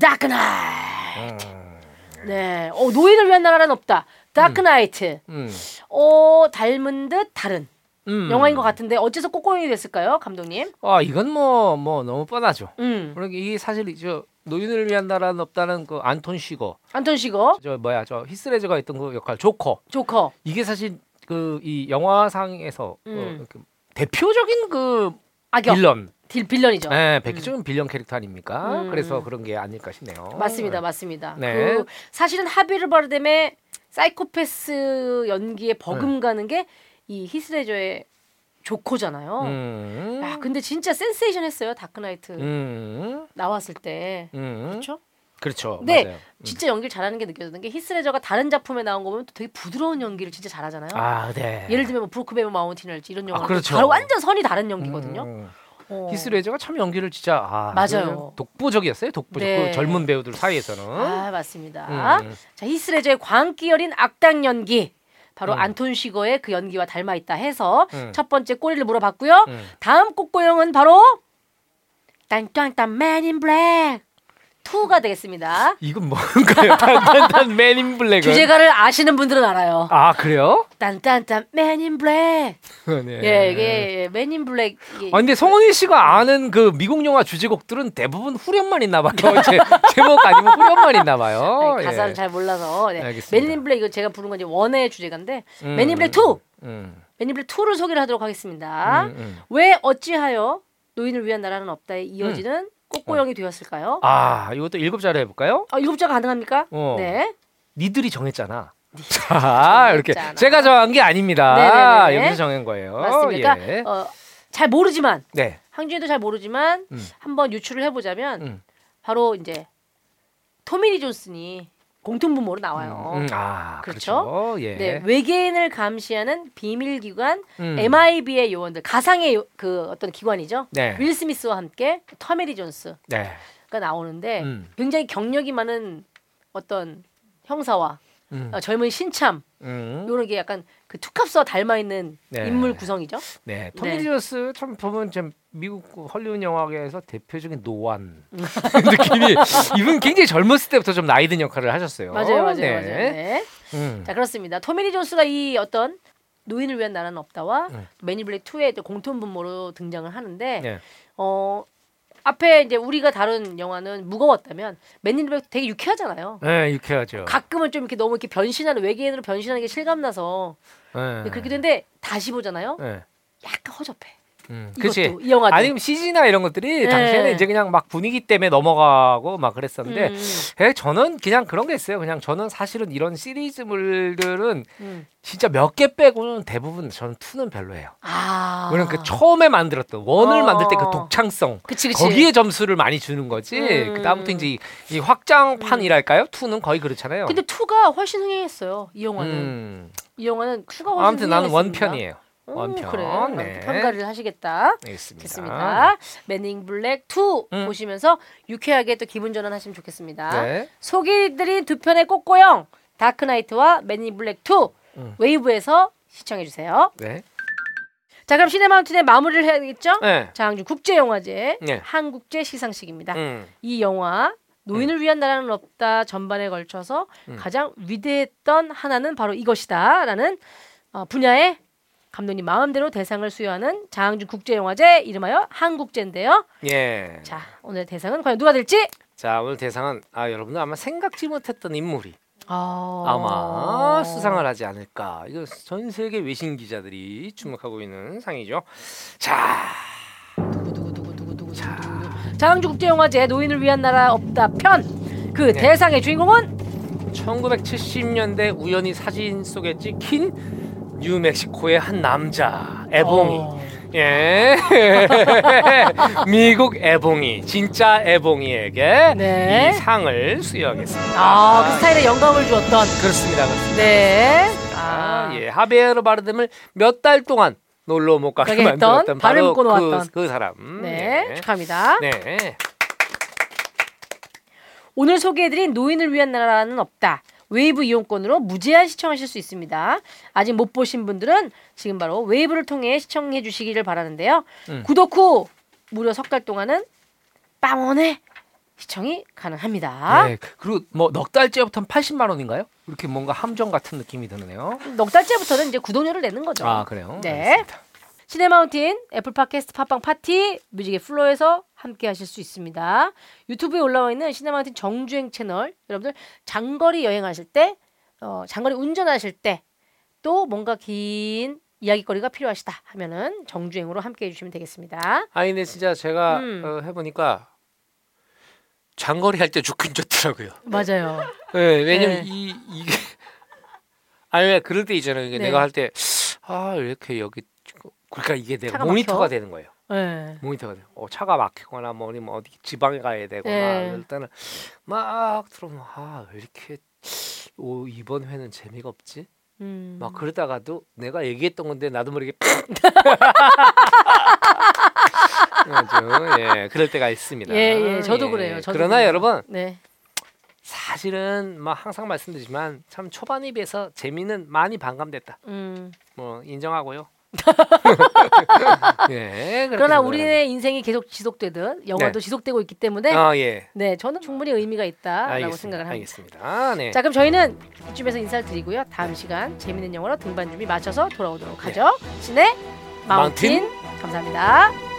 S1: 다크나이트.
S2: 음.
S1: 네, 어, 노인을 위한 나라는 없다. 다크나이트.
S2: 음.
S1: 어, 닮은 듯 다른
S2: 음.
S1: 영화인 것 같은데 어째서 꼬꼬영이 됐을까요, 감독님?
S2: 아, 이건 뭐뭐 너무 뻔하죠.
S1: 음,
S2: 그러니까 이게 사실 저 노인을 위한 나라는 없다는 그 안톤 시거
S1: 안톤 시거,
S2: 저 뭐야 저 히스레저가 했던 그 역할 조커
S1: 조커.
S2: 이게 사실 그 이 영화상에서
S1: 음.
S2: 어, 그 대표적인 그
S1: 악역.
S2: 빌런
S1: 딜 빌런이죠.
S2: 네, 세기적인 빌런 캐릭터 아닙니까?
S1: 음.
S2: 그래서 그런 게 아닐까 싶네요.
S1: 맞습니다, 맞습니다.
S2: 네.
S1: 그 사실은 하비에르 바르뎀의 사이코패스 연기에 버금가는 게 이 히스레저의 조커잖아요.
S2: 음.
S1: 야, 근데 진짜 센세이션 했어요 다크나이트
S2: 음.
S1: 나왔을 때.
S2: 음.
S1: 그렇죠?
S2: 그렇죠.
S1: 네.
S2: 맞아요.
S1: 진짜 연기를 잘하는 게 느껴졌던 게 히스레저가 다른 작품에 나온 거 보면 또 되게 부드러운 연기를 진짜 잘하잖아요.
S2: 아, 네.
S1: 예를 들면 뭐 브로크백 마운틴이랄지 이런 영화
S2: 그렇죠.
S1: 바로 완전 선이 다른 연기거든요.
S2: 음.
S1: 어.
S2: 히스레저가 참 연기를 진짜 아,
S1: 맞아요.
S2: 독보적이었어요. 독보적.
S1: 네.
S2: 그 젊은 배우들 사이에서는.
S1: 아 맞습니다.
S2: 음.
S1: 자 히스레저의 광기 어린 악당 연기 바로
S2: 음.
S1: 안톤 시거의 그 연기와 닮아 있다 해서
S2: 음.
S1: 첫 번째 꼬리를 물어봤고요.
S2: 음.
S1: 다음 꼬꼬영은 바로 딴딴딴 맨인 블랙 2가 되겠습니다.
S2: 이건 뭔가요? 단단단 맨인 블랙은.
S1: 주제가를 아시는 분들은 알아요.
S2: 아, 그래요?
S1: 딴딴딴 맨인 블랙.
S2: 네.
S1: 예, 이게 맨인 블랙.
S2: 아 근데 성훈이 씨가 아는 그 미국 영화 주제곡들은 대부분 후렴만 있나 봐요. 제, 제목 아니면 후렴만 있나 봐요.
S1: 아니, 가사를
S2: 예.
S1: 잘 몰라서. 네.
S2: 알겠습니다.
S1: 맨인 블랙 이거 제가 부른 건 이제 one의 주제가인데
S2: 음,
S1: 맨인 블랙 2.
S2: 음,
S1: 맨인 블랙 2를 소개를 하도록 하겠습니다.
S2: 음, 음.
S1: 왜 어찌하여 노인을 위한 나라는 없다에 이어지는 꼬꼬영이 되었을까요?
S2: 아 이것도 일곱 자로 해볼까요?
S1: 아, 일곱 자가 가능합니까?
S2: 어.
S1: 네.
S2: 니들이 정했잖아. 자 이렇게
S1: 정했잖아.
S2: 제가 정한 게 아닙니다.
S1: 네네네네.
S2: 여기서 정한 거예요.
S1: 맞습니다.
S2: 예.
S1: 어, 잘 모르지만
S2: 네.
S1: 항준이도 잘 모르지만
S2: 음.
S1: 한번 유추를 해보자면
S2: 음.
S1: 바로 이제 토미 리 존슨이 공통분모로 나와요.
S2: 음, 아
S1: 그렇죠?
S2: 그렇죠. 예.
S1: 네, 외계인을 감시하는 비밀 기관
S2: 음.
S1: MIB의 요원들 가상의 요- 그 어떤 기관이죠.
S2: 네.
S1: 윌 스미스와 함께 토미 리 존스가
S2: 네.
S1: 나오는데
S2: 음.
S1: 굉장히 경력이 많은 어떤 형사와
S2: 음.
S1: 어, 젊은 신참
S2: 음.
S1: 이런 게 약간 그 투캅스와 닮아 있는
S2: 네.
S1: 인물 구성이죠.
S2: 네,
S1: 네.
S2: 토미 존스 참 보면 좀 미국 그 헐리우드 영화계에서 대표적인 노안 느낌이 이분 굉장히 젊었을 때부터 좀 나이 든 역할을 하셨어요.
S1: 맞아요, 맞아요,
S2: 네.
S1: 맞아요. 네.
S2: 음.
S1: 자 그렇습니다. 토미 리 존스가 이 어떤 노인을 위한 나라는 없다와
S2: 음.
S1: 맨인 블랙 2의 공통 분모로 등장을 하는데
S2: 네.
S1: 어 앞에 이제 우리가 다룬 영화는 무거웠다면 맨인 블랙 되게 유쾌하잖아요.
S2: 네, 유쾌하죠.
S1: 가끔은 좀 이렇게 너무 이렇게 변신하는 외계인으로 변신하는 게 실감나서
S2: 네.
S1: 그렇게 되는데 다시 보잖아요.
S2: 네.
S1: 약간 허접해.
S2: 음. 그렇지.
S1: 이 영화도.
S2: 아니면 CG나 이런 것들이
S1: 네.
S2: 당시에는 이제 그냥 막 분위기 때문에 넘어가고 막 그랬었는데
S1: 음,
S2: 에, 저는 그냥 그런 게 있어요. 그냥 저는 사실은 이런 시리즈물들은
S1: 음.
S2: 진짜 몇 개 빼고는 대부분 저는 투는 별로예요.
S1: 아.
S2: 왜냐면 그 처음에 만들었던 원을
S1: 어.
S2: 만들 때 그 독창성
S1: 그치 그치.
S2: 거기에 점수를 많이 주는 거지.
S1: 음.
S2: 그 다음부터 이제 이, 이 확장판이랄까요? 투는 거의 그렇잖아요.
S1: 근데 2가 훨씬 흥행했어요. 이 영화는.
S2: 음.
S1: 이 영화는 2가 훨씬
S2: 아무튼 나는
S1: 흥행했습니다.
S2: one편이에요.
S1: 음,
S2: one편.
S1: 그래.
S2: 네.
S1: 평가를 하시겠다.
S2: 알겠습니다.
S1: 맨인 블랙 2
S2: 음.
S1: 보시면서 유쾌하게 또 기분 전환하시면 좋겠습니다.
S2: 네.
S1: 소개드린 두 편의 꼬꼬영 다크나이트와 맨인 블랙 2
S2: 음.
S1: 웨이브에서 시청해 주세요.
S2: 네.
S1: 자 그럼 시네마운틴의 마무리를 해야겠죠?
S2: 네.
S1: 장항준 국제영화제
S2: 네.
S1: 한국제 시상식입니다.
S2: 음.
S1: 이 영화 노인을 위한 나라는 없다 전반에 걸쳐서
S2: 음.
S1: 가장 위대했던 하나는 바로 이것이다라는 어, 분야의 감독님 마음대로 대상을 수여하는 장항준 국제영화제 이름하여 한국제인데요.
S2: 예.
S1: 자 오늘 대상은 과연 누가 될지
S2: 자 오늘 대상은 아 여러분들 아마 생각지 못했던 인물이
S1: 어...
S2: 아마 수상을 하지 않을까. 이거 전 세계 외신 기자들이 주목하고 있는 상이죠. 자,
S1: 장항준 국제영화제 노인을 위한 나라 없다 편 그
S2: 네.
S1: 대상의 주인공은
S2: 1970년대 우연히 사진 속에 찍힌 뉴멕시코의 한 남자 애봉이.
S1: 어,
S2: 예. 미국 애봉이 진짜 애봉이에게
S1: 네.
S2: 이 상을 수여하겠습니다.
S1: 아, 그 스타일에 영감을 주었던
S2: 그렇습니다. 그렇습니다.
S1: 네.
S2: 아,
S1: 아,
S2: 예. 하베르 바르뎀을 몇 달 동안 놀러 못 가게 만들었던 바로. 그, 그 사람.
S1: 네, 축하합니다.
S2: 네.
S1: 오늘 소개해드린 노인을 위한 나라는 없다. 웨이브 이용권으로 무제한 시청하실 수 있습니다. 아직 못 보신 분들은 지금 바로 웨이브를 통해 시청해 주시기를 바라는데요.
S2: 음.
S1: 구독 후 무려 석 달 동안은 빵원에 시청이 가능합니다.
S2: 네. 그리고 뭐 넉 달째부터는 80만 원인가요? 이렇게 뭔가 함정 같은 느낌이 드네요.
S1: 넉 달째부터는 이제 구독료를 내는 거죠.
S2: 아 그래요?
S1: 네.
S2: 알겠습니다.
S1: 시네마운틴, 애플 팟캐스트 팟빵 파티, 뮤직의 플로에서 함께 하실 수 있습니다. 유튜브에 올라와 있는 시네마운틴 정주행 채널 여러분들 장거리 여행하실 때, 어, 장거리 운전하실 때 또 뭔가 긴 이야기거리가 필요하시다 하면은 정주행으로 함께 해주시면 되겠습니다.
S2: 아니 근데 진짜 제가
S1: 음.
S2: 어, 해보니까 장거리 할 때 좋긴 좋더라고요.
S1: 맞아요.
S2: 네, 왜냐면
S1: 네.
S2: 이 이게 아니 왜 그럴 때 있잖아요. 이게
S1: 네.
S2: 내가 할 때 아 이렇게 여기 그러니까 이게
S1: 차가
S2: 모니터가
S1: 막혀?
S2: 되는 거예요.
S1: 네.
S2: 모니터가 돼. 어, 차가 막히거나 뭐 아니면 어디 지방에 가야 되거나
S1: 네.
S2: 이럴 때는 막 들어오면 아왜 이렇게 오, 이번 회는 재미가 없지?
S1: 음.
S2: 막 그러다가도 내가 얘기했던 건데 나도 모르게 아주 예 그럴 때가 있습니다.
S1: 예, 예, 저도 그래요. 저도
S2: 그러나
S1: 그래요.
S2: 여러분
S1: 네.
S2: 사실은 막 항상 말씀드리지만 참 초반에 비해서 재미는 많이 반감됐다.
S1: 음.
S2: 뭐 인정하고요. 예.
S1: 그러나 우리의 인생이 계속 지속되듯 영화도
S2: 네.
S1: 지속되고 있기 때문에.
S2: 아 예.
S1: 네, 저는 충분히 의미가 있다라고
S2: 알겠습니다.
S1: 생각을 합니다.
S2: 알겠습니다. 네.
S1: 자, 그럼 저희는 이쯤에서 인사를 드리고요. 다음 시간 재밌는 영화로 등반 준비 마쳐서 돌아오도록 하죠. 신의 마운틴
S2: 마운틴.
S1: 감사합니다.